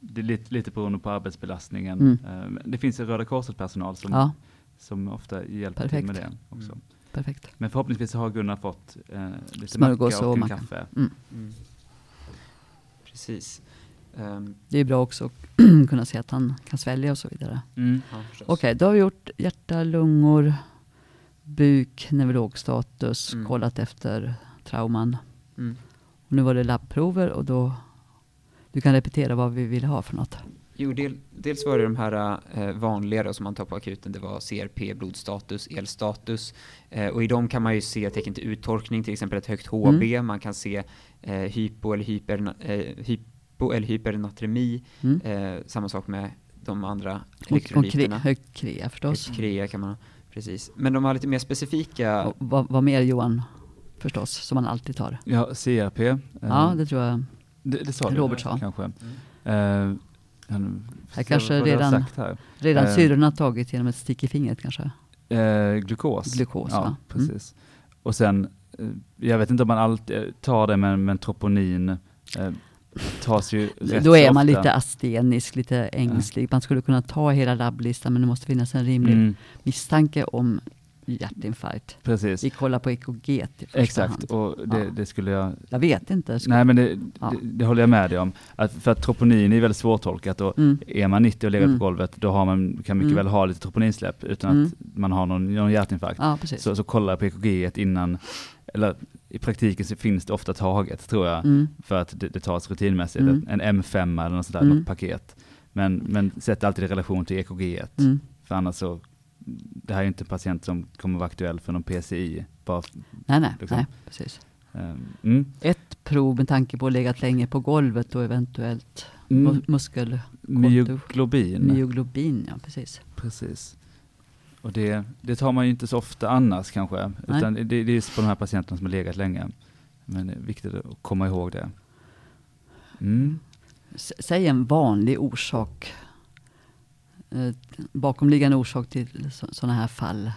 det är lite, lite beroende på arbetsbelastningen. Mm. Eh, men det finns ju Röda Korset-personal som, Ja, som ofta hjälper Perfekt. till med det också. Mm. perfekt. Men förhoppningsvis har Gunnar fått eh, lite Smörgås macka och, och en macka. kaffe. Mm. Mm. Precis. Ehm, Det är bra också att kunna se att han kan svälja och så vidare. Mm. ja. Okej, då har vi gjort hjärta, lungor, buk, neurologstatus, Mm. kollat efter trauman. Mm. Och nu var det labbprover och då du kan repetera vad vi vill ha för något. Jo, del, dels var det de här eh, vanliga då, som man tar på akuten. Det var CRP, blodstatus, elstatus. Eh, och i dem kan man ju se tecken till uttorkning, till exempel ett högt HB. Mm. Man kan se eh, hypo eller hyper, eh, hypo eller hypernatremi. Mm. Eh, samma sak med de andra Och, och kre, elektrolyterna. högt krea förstås. Högt krea kan man ha. Precis. Men de har lite mer specifika... Och vad, vad mer Johan? Förstås, som man alltid tar. Ja, CRP. eh, Ja, det tror jag. det, det sa du Robert sa. kanske. Mm. Eh, han- Här kanske redan- sagt här. Redan Eh. syrorna tagit genom ett stick i fingret kanske. Eh, glukos. Glukos, ja, va? precis. Och sen, eh, jag vet inte om man alltid tar det, men, men troponin eh, tas ju rätt Då är man ofta. lite astenisk, lite ängslig. Man skulle kunna ta hela labblistan men det måste finnas en rimlig Mm, misstanke om hjärtinfarkt. precis. Vi kollar på EKG Exakt, hand. och det, Ja. det skulle jag... Jag vet inte. Ska- Nej men det, Ja. det, det håller jag med dig om. Att, för att troponin är väldigt svårtolkat och Mm. är man 90 och lägger Mm. på golvet, då har man, kan mycket Mm. väl ha lite troponinsläpp utan Mm. att man har någon, någon hjärtinfarkt. Ja. Så, så kolla på EKG innan, eller i praktiken så finns det ofta taget tror jag, Mm. för att det, det tas rutinmässigt, Mm. en M5 eller något där, Mm. något paket. Men, men sätt alltid i relation till EKG, för annars så, det här är ju inte en patient som kommer vara aktuell för någon PCI. Bara, Nej, nej, Liksom. nej, precis. ehm, mm. Ett prov med tanke på att legat länge på golvet och eventuellt Mm. mu- muskel, Myoglobin, myoglobin, ja precis. precis. Och det, det tar man ju inte så ofta annars kanske, Nej. utan det, det är just på de här patienterna som har legat länge. Men det är viktigt att komma ihåg det. Mm. Säg en vanlig orsak, bakomliggande orsak till sådana här fall.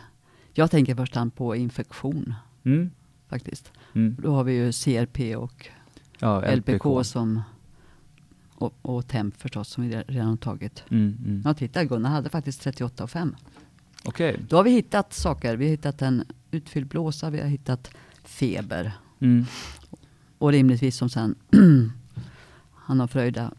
Jag tänker först hand på infektion Mm. faktiskt. Mm. Då har vi ju CRP och Ja, LPK, som och, och TEMP förstås som vi redan tagit. Mm, mm. Ja, titta Gunnar hade faktiskt 38 och 5. Okej. Då har vi hittat saker. Vi har hittat en utfylld blåsa, vi har hittat feber. Mm. och rimligtvis som sen han har förhöjda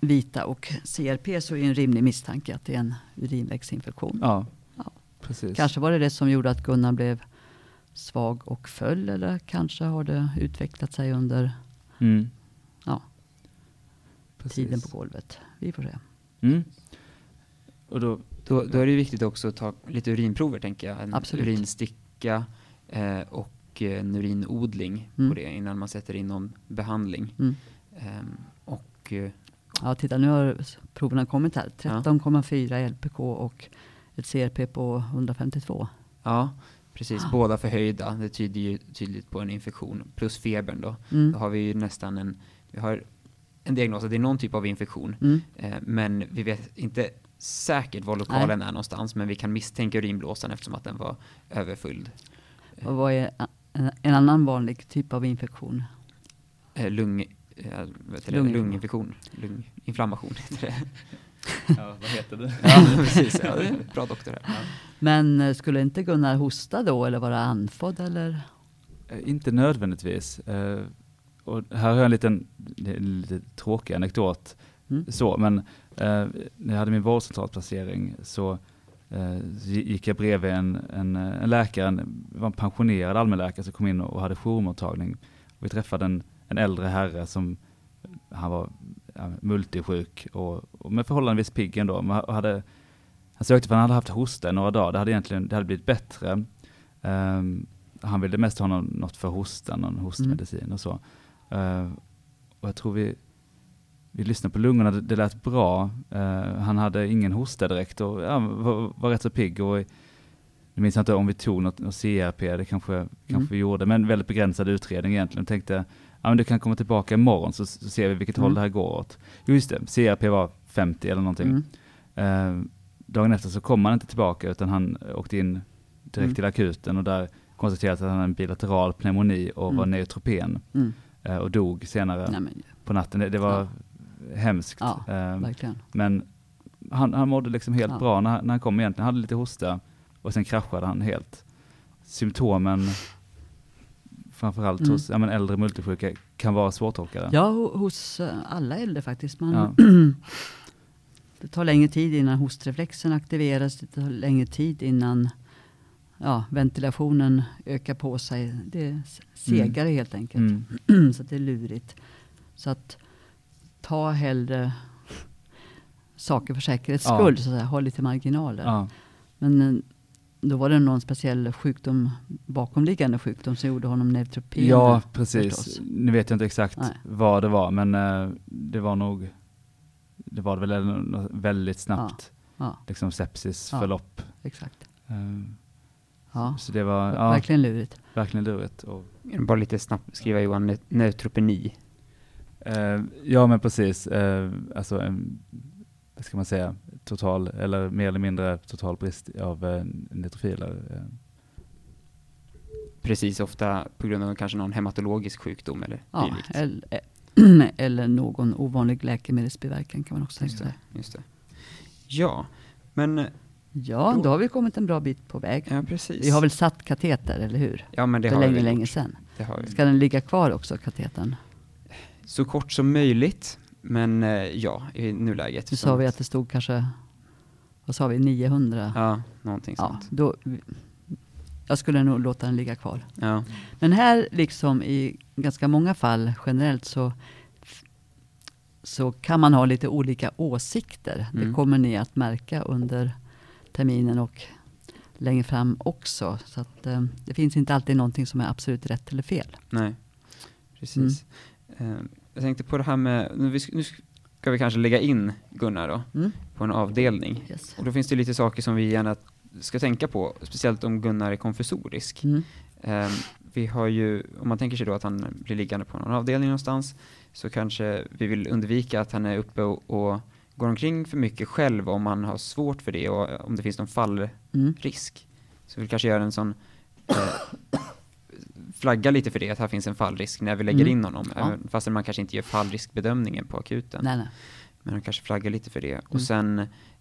vita och CRP så är en rimlig misstanke att det är en urinvägsinfektion. Ja, Ja. precis. Kanske var det det som gjorde att Gunnar blev svag och föll eller kanske har det utvecklat sig under Mm. Ja. Precis. tiden på golvet. Vi får se. Mm. Och då, Då, då är det viktigt också att ta lite urinprover, tänker jag. En Absolut. urinsticka eh, och en urinodling Mm. på det innan man sätter in någon behandling. Mm. Ehm, och eh, Ja, titta nu har proverna kommit här. Ja. 13,4 LPK och ett CRP på 152. ja, precis. Båda förhöjda. Det tyder ju tydligt på en infektion. Plus febern då. Mm. Då har vi ju nästan en, vi har en diagnos att det är någon typ av infektion. Mm. Eh, men vi vet inte säkert var lokalen är någonstans. Men vi kan misstänka urinblåsan eftersom att den var överfylld. Och vad är en, en annan vanlig typ av infektion? Eh, lung, eh? Lung- lunginfektion. Lunginflammation heter det. ja, vad heter det? ja, precis. Ja, det bra doktor här. Men eh, skulle inte Gunnar hosta då eller vara andfådd eller? Eh, Inte nödvändigtvis. Och här har jag en liten, lite tråkig anekdot. Mm. Så, men när jag hade min vårdcentralsplacering så så gick jag bredvid en, en, en läkare, en, var en pensionerad allmänläkare som kom in och, och hade jourmottagning. Och vi träffade en, en äldre herre som, han var ja, multisjuk och, och med förhållandevis pigg ändå. Ha- hade, han sökte för han hade haft hosta några dagar, det hade egentligen det hade blivit bättre. Ehm, han ville mest ha någon, något för hostan, någon hostmedicin och så. Eh, och jag tror vi, vi lyssnade på lungorna, det, det lät bra. Eh, han hade ingen hosta direkt och ja, var, var rätt så pigg. Och, nu minns jag inte om vi tog något, något CRP, det kanske, kanske vi gjorde, men väldigt begränsad utredning egentligen. Jag tänkte, ja men du kan komma tillbaka imorgon så, så ser vi vilket Mm. håll det här går åt. Jo just det, CRP var 50 eller någonting. Mm. Eh, dagen efter så kom han inte tillbaka utan han åkte in direkt Mm. till akuten och där konstaterades att han hade en bilateral pneumoni och var Mm. neutropen Mm. eh, och dog senare Nej, men, på natten. Det, det var hemskt. Ja, Eh, men han, han mådde liksom helt Ja. bra när, när han kom egentligen. Han hade lite hosta och sen kraschade han helt. Symptomen, framförallt Mm. hos ja, men äldre multisjuka, kan vara svårtolkade. Ja, ho- hos eh, alla äldre faktiskt. Man, Ja. det tar längre tid innan hostreflexen aktiveras. Det tar längre tid innan ja, ventilationen ökar på sig. Det är segare helt enkelt. Mm. så det är lurigt. Så att ta hellre saker för säkerhets Ja. skull. Så att säga. Ha lite marginaler. Ja. Men eh, då var det någon speciell sjukdom, bakomliggande sjukdom som gjorde honom neutropen. ja, precis. förstås. Nu vet jag inte exakt Nej. vad det var, men eh, det var nog det var väl något väldigt snabbt Ja, liksom sepsis Ja. förlopp. exakt. Eh, Ja, Så det var ja, verkligen lurigt. verkligen lurigt. Och, Bara lite snabbt skriva Johan, neu- neutropeni. eh, ja men precis, eh, alltså en, vad ska man säga, total eller mer eller mindre total brist av eh, neutrofiler. Eh. Precis, ofta på grund av kanske någon hematologisk sjukdom eller Ja, eller, eller någon ovanlig läkemedelsbiverkan kan man också tänka Just sig. det, just det. Ja, men, Ja, Då- då har vi kommit en bra bit på väg. ja precis. Vi har väl satt kateter, eller hur? ja, men det För har länge, vi länge sedan. Det har vi. Ska den ligga kvar också, katetern? Så kort som möjligt, men eh, ja, i nuläget. Nu sa vi att det stod kanske, vad sa vi, 900? Ja, någonting Ja, sånt. då, jag skulle nog låta den ligga kvar. Ja. Men här, liksom i ganska många fall generellt, så, så kan man ha lite olika åsikter. Det Mm. kommer ni att märka under terminen och längre fram också. Så att, eh, det finns inte alltid någonting som är absolut rätt eller fel. Nej, precis. Mm. Eh, jag tänkte på det här med, nu, nu ska vi kanske lägga in Gunnar då, Mm. på en avdelning. Yes. Och då finns det lite saker som vi gärna ska tänka på, speciellt om Gunnar är konfessorisk. Mm. Eh, vi har ju, om man tänker sig då att han blir liggande på någon avdelning någonstans, så kanske vi vill undvika att han är uppe och, och går omkring för mycket själv om man har svårt för det och om det finns någon fallrisk. Mm. Så vi kanske gör en sån eh, flagga lite för det, att här finns en fallrisk när vi lägger Mm. in honom. Ja. Fastän man kanske inte gör fallriskbedömningen på akuten. Nej, nej. Men de kanske flaggar lite för det. Mm. Och sen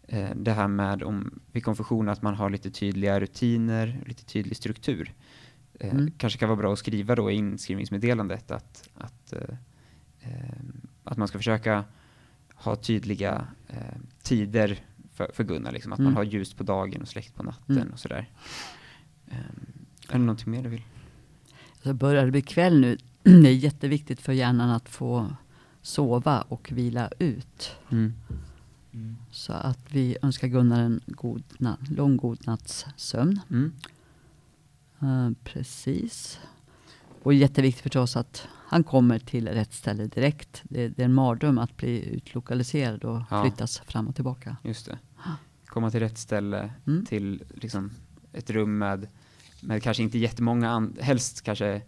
eh, det här med om vid konfession att man har lite tydliga rutiner, lite tydlig struktur. eh, Mm. kanske kan vara bra att skriva då i inskrivningsmeddelandet att, att, eh, eh, att man ska försöka ha tydliga eh, tider för, för Gunnar, liksom, att Mm. man har ljus på dagen och släckt på natten Mm. och sådär. Eh, är det någonting mer du vill? Så börjar det bli kväll nu. Det är jätteviktigt för hjärnan att få sova och vila ut. Mm. Så att vi önskar Gunnar en god lång god natts sömn. Mm. Eh, precis. Och jätteviktigt förstås att han kommer till rätt ställe direkt. Det, det är en mardröm att bli utlokaliserad och Ja. flyttas fram och tillbaka. Just det. Komma till rätt ställe, Mm. till liksom ett rum med, med kanske inte jättemånga, helst kanske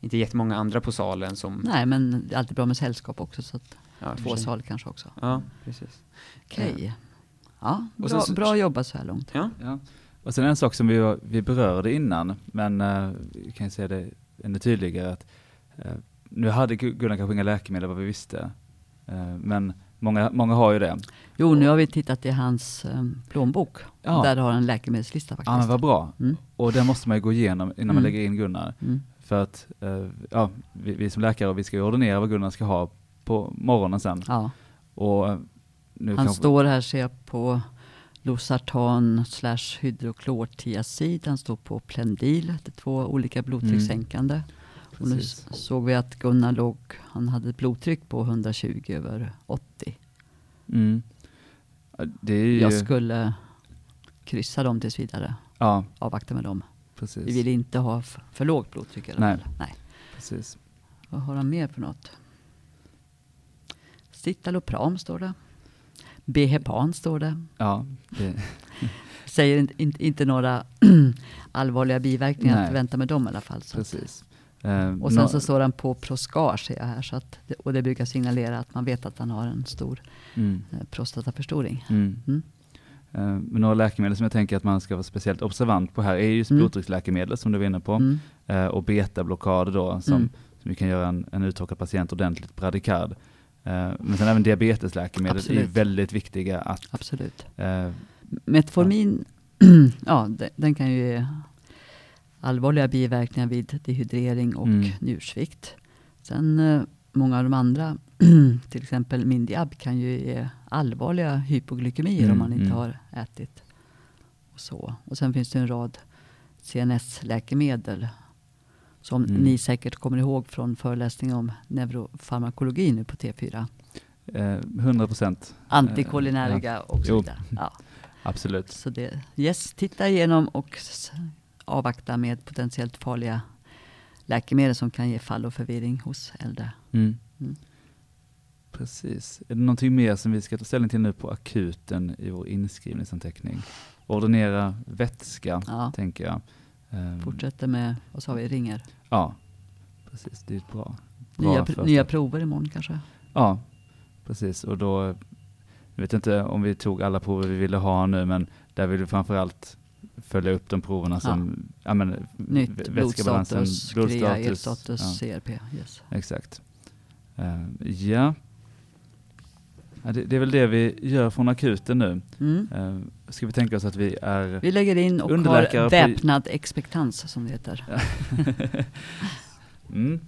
inte jättemånga andra på salen som... Nej, men det är alltid bra med sällskap också. Så att Ja, två sal kanske också. Ja, precis. Okej. Ja, Och sen bra, bra jobbat så här långt. Ja. Ja. Och sen en sak som vi, var- vi berörde innan, men uh, vi kan ju säga det ännu tydligare att eh, nu hade Gu- Gunnar kanske inga läkemedel vad vi visste, Eh, men många, många har ju det. Jo, nu har vi tittat i hans um, plånbok. Ja. Där har han en läkemedelslista faktiskt. Ja men vad bra. Mm. Och det måste man ju gå igenom innan man Mm. lägger in Gunnar. Mm. För att eh, ja, vi, vi som läkare, vi ska ju ordinera vad Gunnar ska ha på morgonen sen. Ja. Och eh, nu Han kanske- står här ser jag på Losartan slash hydroklortiazid. Han står på Plendil, det är två olika blodtryckssänkande. Och nu såg vi att Gunnar låg, han hade ett blodtryck på 120 över 80. Mm. Ju, Jag skulle kryssa dem tills vidare. ja Avvakta med dem. precis. Vi vill inte ha för lågt blodtryck alla Nej. fall. Nej. precis. Vad har han mer för något? Citalopram står det. Behepan står det. Ja, det, Säger inte, inte, inte några allvarliga biverkningar Nej. att vänta med dem i alla fall. Precis. Eh, Och sen nå- så står han på Proscar ser jag här. Så att, och det brukar signalera att man vet att han har en stor mm, eh, prostataförstoring. mm. Mm. Eh, Men några läkemedel som jag tänker att man ska vara speciellt observant på här är just Mm. blodtrycksläkemedel som du var inne på. Mm. Eh, och betablockader då som, Mm. som vi kan göra en, en uttråkad patient ordentligt bradikard. Eh, men sen även diabetesläkemedel är Absolut. väldigt viktiga att Absolut. eh, Metformin, ja, de- den kan ju allvarliga biverkningar vid dehydrering och Mm. njursvikt. Sen eh, många av de andra, till exempel Mindiab, kan ju ge allvarliga hypoglykemier Mm, om man inte mm. har ätit. Och, så. och sen finns det en rad CNS-läkemedel som Mm. ni säkert kommer ihåg från föreläsningen om neurofarmakologi nu på T4. eh, 100 procent. Antikolinerga och så vidare. Ja. Absolut. Så det, yes, titta igenom och avvakta med potentiellt farliga läkemedel som kan ge fall och förvirring hos äldre. Mm. Mm. Precis. Är det någonting mer som vi ska ta ställning till nu på akuten i vår inskrivningsanteckning? Ordinera vätska, Ja. tänker jag. Ehm, Fortsätter med, vad sa vi, ringer. Ja, precis. Det är ett bra, bra Nya, pr- nya prover imorgon kanske? Ja, precis. Och då, jag vet inte om vi tog alla prover vi ville ha nu, men där vill vi framförallt följa upp de proverna som, ja, men, Nytt vä- blodstatus, krea, blodstatus, elstatus, ja. CRP. Yes. Exakt. Eh, ja. ja det, det är väl det vi gör från akuten nu. Mm. Uh, ska vi tänka oss att vi är... Vi lägger in och har på- väpnad expektans som det heter. mm.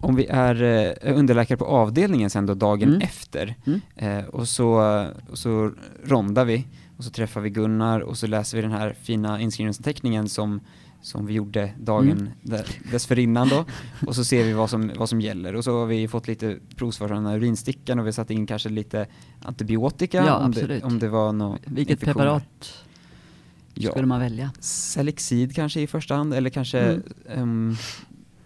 Om vi är eh, underläkare på avdelningen sen då dagen Mm. efter Mm. eh, och, så, och så rondar vi och så träffar vi Gunnar och så läser vi den här fina inskrivningsanteckningen som, som vi gjorde dagen Mm. där, dessförinnan då och så ser vi vad som, vad som gäller och så har vi fått lite provsvar från urinstickan och vi har satt in kanske lite antibiotika Ja, om, det, om det var något Vilket preparat Ja. skulle man välja? Selexid kanske i första hand eller kanske Mm. ehm,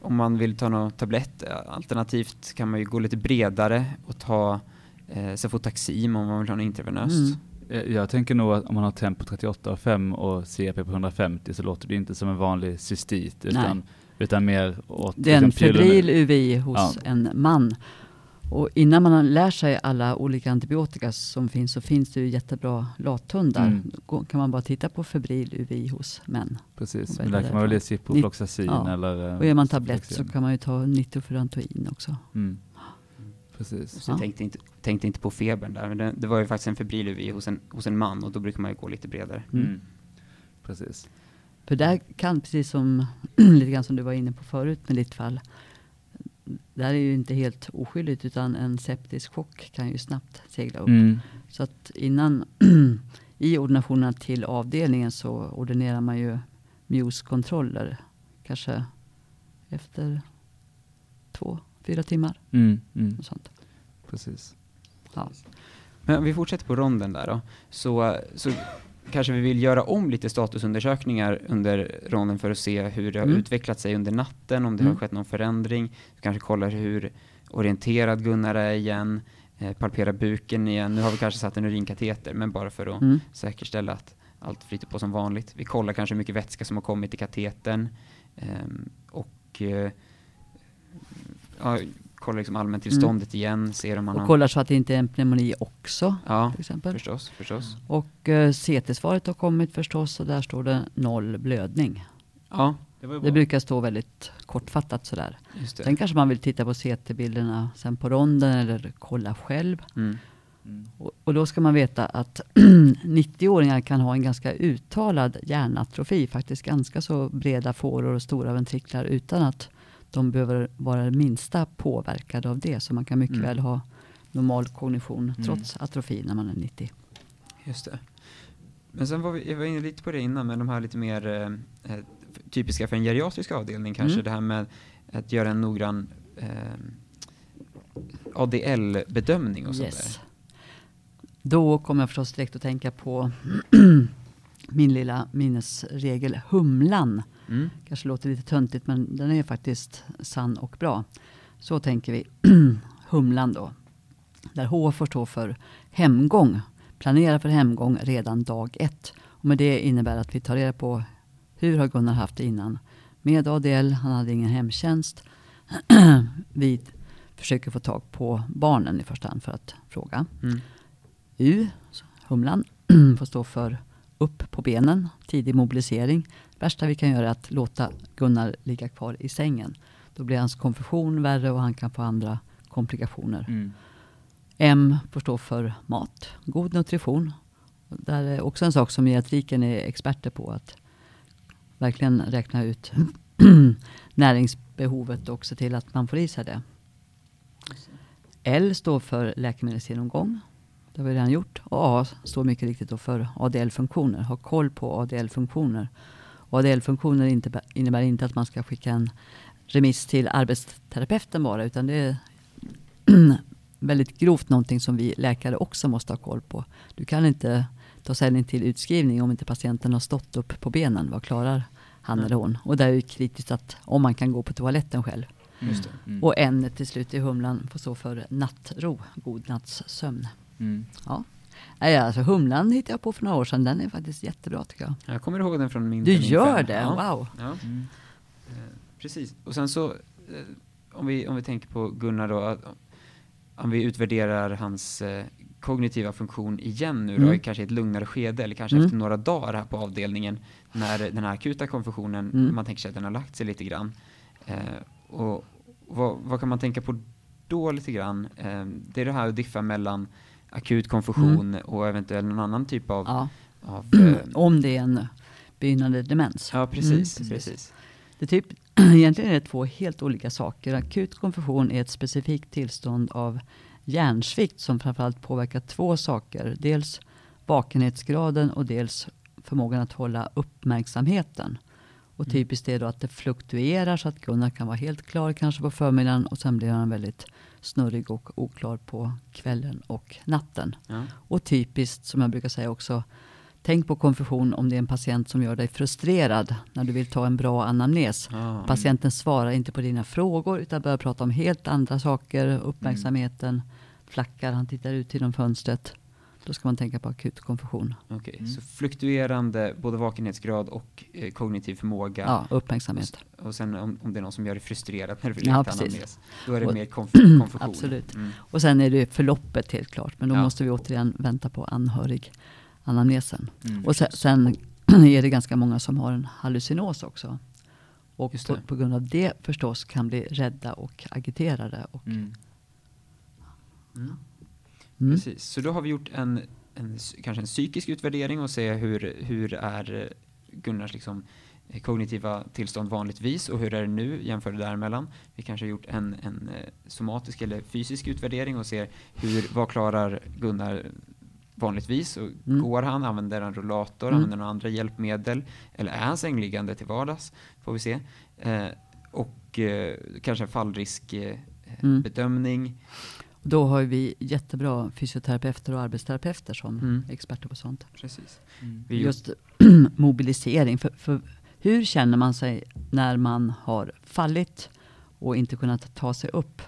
om man vill ta någon tablett. Alternativt kan man ju gå lite bredare och ta eh, Cefotaxim om man vill ha något intravenöst. Mm. Eh, Jag tänker nog att om man har tempo 38,5 och CRP på 150 så låter det inte som en vanlig cystit utan, utan mer åt... Det är en liksom febril UVI hos Ja. en man. Och innan man lär sig alla olika antibiotika som finns så finns det ju jättebra lathundar. Mm. Kan man bara titta på febril UVI hos män. Precis, men där kan man väl ge ciprofloxacin Ja. eller... eh, Och ger man tablett så kan man ju ta nitrofurantoin också. Mm. Precis. Så jag Ja. tänkte inte, tänkte inte på febern där, men det, det var ju faktiskt en febril UVI hos en, hos en man och då brukar man ju gå lite bredare. Mm. Mm. Precis. För där kan, precis som lite grann som du var inne på förut med ditt fall. Där är ju inte helt oskyldigt utan en septisk chock kan ju snabbt segla upp. Mm. Så att innan i ordinationerna till avdelningen så ordinerar man ju MUSE-kontroller. Kanske efter två, fyra timmar. Mm. Mm. Och sånt. Precis. Ja. Men om vi fortsätter på ronden där då, så, så kanske vi vill göra om lite statusundersökningar under ronden för att se hur det har Mm. utvecklat sig under natten, om det Mm. har skett någon förändring. Kanske kollar hur orienterad Gunnar är igen, eh, palpera buken igen. Nu har vi kanske satt en urinkateter, men bara för att Mm. säkerställa att allt flyter på som vanligt. Vi kollar kanske hur mycket vätska som har kommit i katetern ehm, och eh, ja, kollar liksom allmäntillståndet igen, ser om man Och har... kollar så att det inte är en pneumoni också. Ja, Till exempel. förstås, förstås. Och eh, CT-svaret har kommit förstås och där står det noll blödning. Ja, det var ju bra. Det brukar stå väldigt kortfattat sådär. Just det. Sen kanske man vill titta på CT-bilderna sen på ronden eller kolla själv. Mm. Och, och då ska man veta att 90-åringar kan ha en ganska uttalad hjärnatrofi, faktiskt ganska så breda fåror och stora ventriklar utan att de behöver vara minsta påverkade av det. Så man kan mycket Mm. väl ha normal kognition Mm. trots atrofi när man är 90. Just det. Men sen var vi, jag var inne lite på det innan, men de här lite mer eh, eh, typiska för en geriatrisk avdelning kanske, Mm. det här med att göra en noggrann eh, ADL-bedömning och sånt Yes. där. Då kommer jag förstås direkt att tänka på min lilla minnesregel Humlan. Mm. Kanske låter lite töntigt men den är faktiskt sann och bra. Så tänker vi. Humlan då. Där H får stå för hemgång. Planera för hemgång redan dag ett. Och med det innebär att vi tar reda på hur har Gunnar haft det innan. Med ADL, han hade ingen hemtjänst. vi försöker få tag på barnen i första hand för att fråga. Mm. U, humlan, får stå för upp på benen, tidig mobilisering. Det värsta vi kan göra är att låta Gunnar ligga kvar i sängen. Då blir hans konfusion värre och han kan få andra komplikationer. Mm. M stå för mat, god nutrition. Där är också en sak som geriatriken är experter på. Att verkligen räkna ut näringsbehovet och se till att man får i sig det. L står för läkemedelsgenomgång. Det har vi redan gjort. Och A står mycket riktigt då för ADL-funktioner. Ha koll på ADL-funktioner. ADL-funktioner innebär inte att man ska skicka en remiss till arbetsterapeuten bara. Utan det är väldigt grovt någonting som vi läkare också måste ha koll på. Du kan inte ta ställning till utskrivning om inte patienten har stått upp på benen. Vad klarar han Mm. eller hon? Och där är det kritiskt att om man kan gå på toaletten själv. Mm. Och N till slut i humlan får stå för nattro, god natts sömn. Mm. Ja. Nej, alltså humlan hittade jag på för några år sedan. Den är faktiskt jättebra tycker jag. Jag kommer ihåg den från min Du gör fem. det? Ja. Wow. Ja. Mm. Eh, Precis. Och sen så, eh, om vi, om vi tänker på Gunnar då, att, om vi utvärderar hans eh, kognitiva funktion igen nu då, Mm. i kanske ett lugnare skede, eller kanske Mm. efter några dagar här på avdelningen, när den här akuta konfusionen, Mm. man tänker sig att den har lagt sig lite grann. Eh, och vad, vad kan man tänka på då lite grann? Eh, det är det här att diffa mellan akut konfusion och eventuellt någon annan typ av, Ja. av eh, Om det är en begynnande demens. Ja, precis. Mm, precis. Det är typ, egentligen är det två helt olika saker. Akut konfusion är ett specifikt tillstånd av hjärnsvikt som framförallt påverkar två saker. Dels vakenhetsgraden och dels förmågan att hålla uppmärksamheten. Och Mm. typiskt är då att det fluktuerar så att Gunnar kan vara helt klar kanske på förmiddagen och sen blir han väldigt snurrig och oklar på kvällen och natten. Ja. Och typiskt, som jag brukar säga också, tänk på konfusion om det är en patient som gör dig frustrerad när du vill ta en bra anamnes. Ja. Patienten svarar inte på dina frågor utan börjar prata om helt andra saker. Uppmärksamheten flackar, han tittar ut genom fönstret. Då ska man tänka på akut konfusion. Okej, Mm. så fluktuerande både vakenhetsgrad och eh, kognitiv förmåga. Ja, uppmärksamhet. Och sen om, om det är någon som gör dig frustrerad när du vill Ja, anamnes, då är det Och- mer konf- konfusion. Absolut. Mm. Och sen är det förloppet helt klart. Men då Ja. måste vi återigen vänta på anhörig anamnesen. Mm. Och sen, sen är det ganska många som har en hallucinos också. Och på, det. på grund av det förstås kan bli rädda och agiterade. Och, Mm. Mm. Precis, så då har vi gjort en, en, kanske en psykisk utvärdering och se hur, hur är eh, Gunnars liksom, eh, kognitiva tillstånd vanligtvis och hur är det nu, jämför det däremellan. Vi kanske har gjort en, en eh, somatisk eller fysisk utvärdering och ser hur, vad klarar Gunnar vanligtvis? Och Mm. Går han, använder han rollator, Mm. använder han andra hjälpmedel? Eller är han sängliggande till vardags? Får vi se. Eh, och eh, kanske en fallriskbedömning. Eh, Mm. Då har vi jättebra fysioterapeuter och arbetsterapeuter som Mm. experter på sånt. Precis. Mm. Just mobilisering. För, för hur känner man sig när man har fallit och inte kunnat ta sig upp?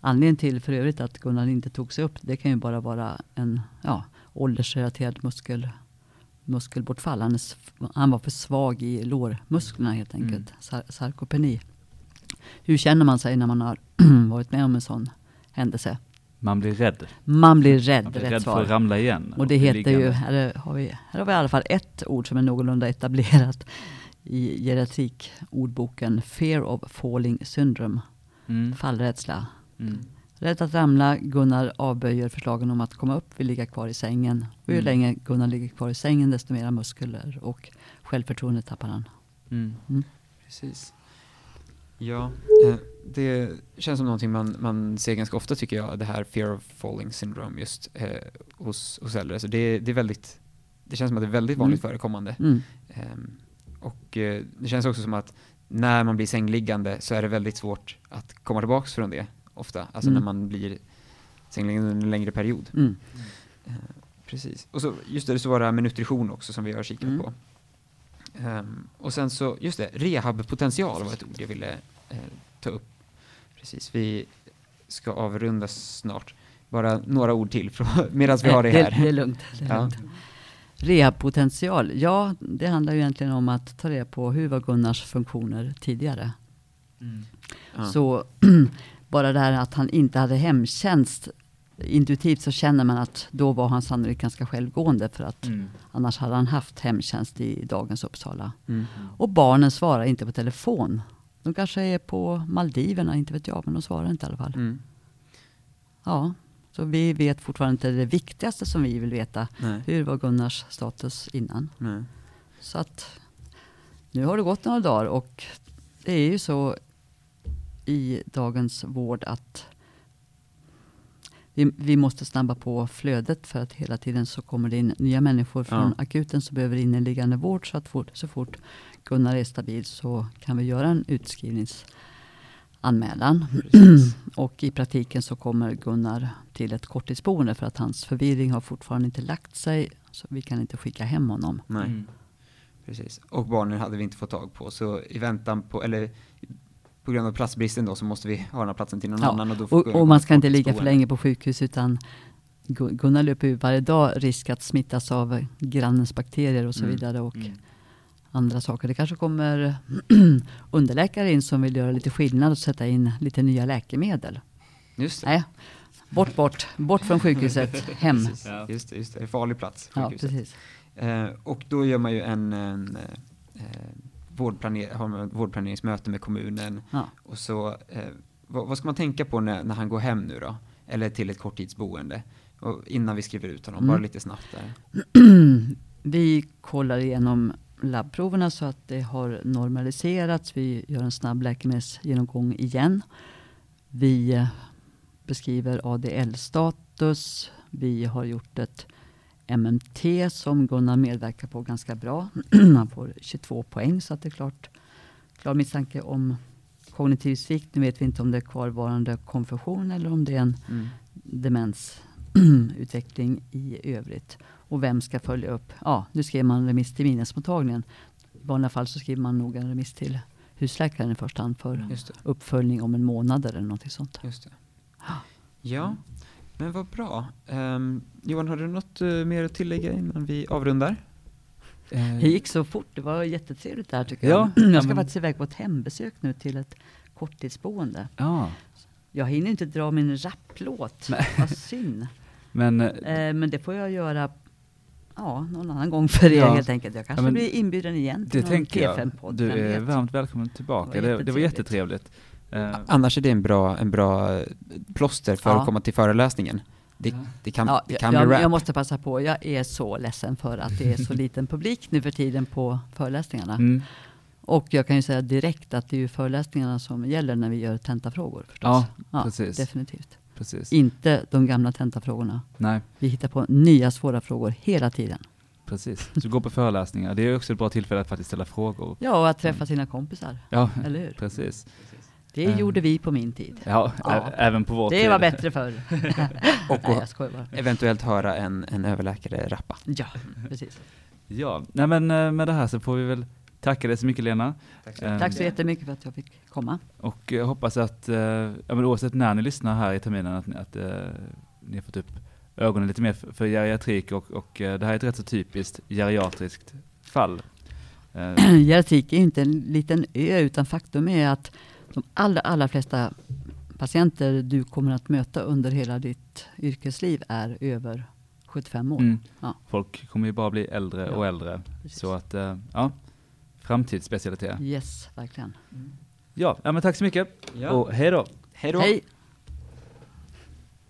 Anledningen till för övrigt att Gunnar inte tog sig upp, det kan ju bara vara en ja, åldersrelaterad muskel, muskelbortfall. Han, är, han var för svag i lårmusklerna helt enkelt. Mm. Sar sarkopeni. Hur känner man sig när man har varit med om en sån händelse? Man blir rädd. Man blir rädd, Man blir rädd svar. för att ramla igen. Och det heter ju, här har, vi, här har vi i alla fall ett ord som är någorlunda etablerat i geriatrikordboken. Fear of falling syndrome. Mm. Fallrädsla. Mm. Rädd att ramla. Gunnar avböjer förslagen om att komma upp, vill ligga kvar i sängen. Och ju Mm. länge Gunnar ligger kvar i sängen desto mera muskler och självförtroende tappar han. Mm. Precis. Ja, eh, det känns som någonting man, man ser ganska ofta tycker jag, det här fear of falling syndrome just eh, hos, hos äldre. Så det, det är väldigt, det känns som att det är väldigt vanligt Mm. förekommande. Mm. Ehm, och eh, det känns också som att när man blir sängliggande så är det väldigt svårt att komma tillbaks från det ofta. Alltså Mm. när man blir sängliggande under en längre period. Mm. Precis. Och så, just det, så var det här med nutrition också som vi har kikat Mm. på. Ehm, och sen så, just det, rehabpotential var ett ord jag ville eh, ta upp. Precis, vi ska avrunda snart. Bara några ord till medan vi har det Det, här. det är lugnt. Det är Ja. lugnt. Rehabpotential, ja det handlar ju egentligen om att ta reda på hur var Gunnars funktioner tidigare. Mm. Ja. Så bara det här att han inte hade hemtjänst. Intuitivt så känner man att då var han sannolikt ganska självgående för att Mm. annars hade han haft hemtjänst i dagens Uppsala. Mm. Och barnen svarar inte på telefon. De kanske är på Maldiverna, inte vet jag, men de svarar inte i alla fall. Mm. Ja, så vi vet fortfarande inte det viktigaste som vi vill veta. Nej. Hur var Gunnars status innan? Nej. Så att nu har det gått några dagar och det är ju så i dagens vård att vi, vi måste snabba på flödet för att hela tiden så kommer det in nya människor från Ja. akuten som behöver inneliggande vård. Så att fort, så fort Gunnar är stabil så kan vi göra en utskrivningsanmälan. och i praktiken så kommer Gunnar till ett korttidsboende för att hans förvirring har fortfarande inte lagt sig. Så vi kan inte skicka hem honom. Nej. Mm. Precis. Och barnen hade vi inte fått tag på, så i väntan på, eller på grund av platsbristen då, så måste vi ha den här platsen till någon Ja, annan. Och, Och, och man ska inte ligga för länge på sjukhus utan Gu- Gunnar löper ju varje dag risk att smittas av grannens bakterier och så Mm. vidare och Mm. andra saker. Det kanske kommer underläkare in som vill göra lite skillnad och sätta in lite nya läkemedel. Just det. Nej, bort, bort, bort från sjukhuset, hem. Ja. Just det, just det. Farlig plats, Ja, sjukhuset. precis. Eh, och då gör man ju en, en eh, vårdplaner, har vårdplaneringsmöte med kommunen. Ja. Och så, eh, vad, vad ska man tänka på när, när han går hem nu då? Eller till ett korttidsboende? Och innan vi skriver ut honom, Mm. bara lite snabbt där. Vi kollar igenom labbproverna så att det har normaliserats. Vi gör en snabb läkemedelsgenomgång igen. Vi eh, beskriver ADL-status. Vi har gjort ett MMT som Gunnar medverkar på ganska bra. Han får 22 poäng så att det är klart klar misstanke om kognitiv svikt. Nu vet vi inte om det är kvarvarande konfusion eller om det är en Mm. demensutveckling i övrigt. Och vem ska följa upp? Ja, nu skriver man remiss till minnesmottagningen. I vanliga fall så skriver man nog en remiss till husläkaren i första hand för uppföljning om en månad eller något sånt. Just det. Ja, men vad bra. Ehm, Johan, har du något eh, mer att tillägga innan vi avrundar? Eh, Det gick så fort, det var jättetrevligt det här tycker Ja, jag. ja, Jag ska faktiskt iväg på ett hembesök nu till ett korttidsboende. Ja, Jag hinner inte dra min rapplåt, vad synd. men Eh, men det får jag göra ja, någon annan gång för er Ja. helt enkelt. Jag kanske men blir inbjuden igen till det någon tänker jag. P5-podd. Du är varmt välkommen tillbaka. Det var Det, det var jättetrevligt. Eh, Annars är det en bra, en bra eh, plåster för Ja. att komma till föreläsningen. Det, det kan, Ja, det kan jag, bli rap. jag måste passa på, jag är så ledsen för att det är så liten publik nu för tiden på föreläsningarna. mm. Och jag kan ju säga direkt att det är ju föreläsningarna som gäller när vi gör tentafrågor. Förstås. Ja, precis. Definitivt. Precis. Inte de gamla tentafrågorna. Nej, Vi hittar på nya svåra frågor hela tiden. precis. Så gå på föreläsningar. Det är också ett bra tillfälle att faktiskt ställa frågor. Ja, och att träffa sina kompisar. Ja, Eller hur? precis. Det Eh. gjorde vi på min tid. Ja, Ja. även på vår tid. Det var bättre förr. Och Nej, jag skojar bara. eventuellt höra en, en överläkare rappa. Ja, precis. Ja, nej men eh, med det här så får vi väl tacka dig så mycket Lena. Eh, Tack så jättemycket för att jag fick komma. Och jag hoppas att, eh, ja, men oavsett när ni lyssnar här i terminen, att, ni- att eh, ni har fått upp ögonen lite mer för, för geriatrik och, och eh, det här är ett rätt så typiskt geriatriskt fall. Eh, Geriatrik är ju inte en liten ö, utan faktum är att de allra, allra flesta patienter du kommer att möta under hela ditt yrkesliv är över 75 år. mm, Ja. Folk kommer ju bara bli äldre Ja, och äldre. precis. Så att, eh, ja, framtidsspecialitet. Yes, verkligen. Ja, ja men tack så mycket Ja. och hej då! Hej då! Hej!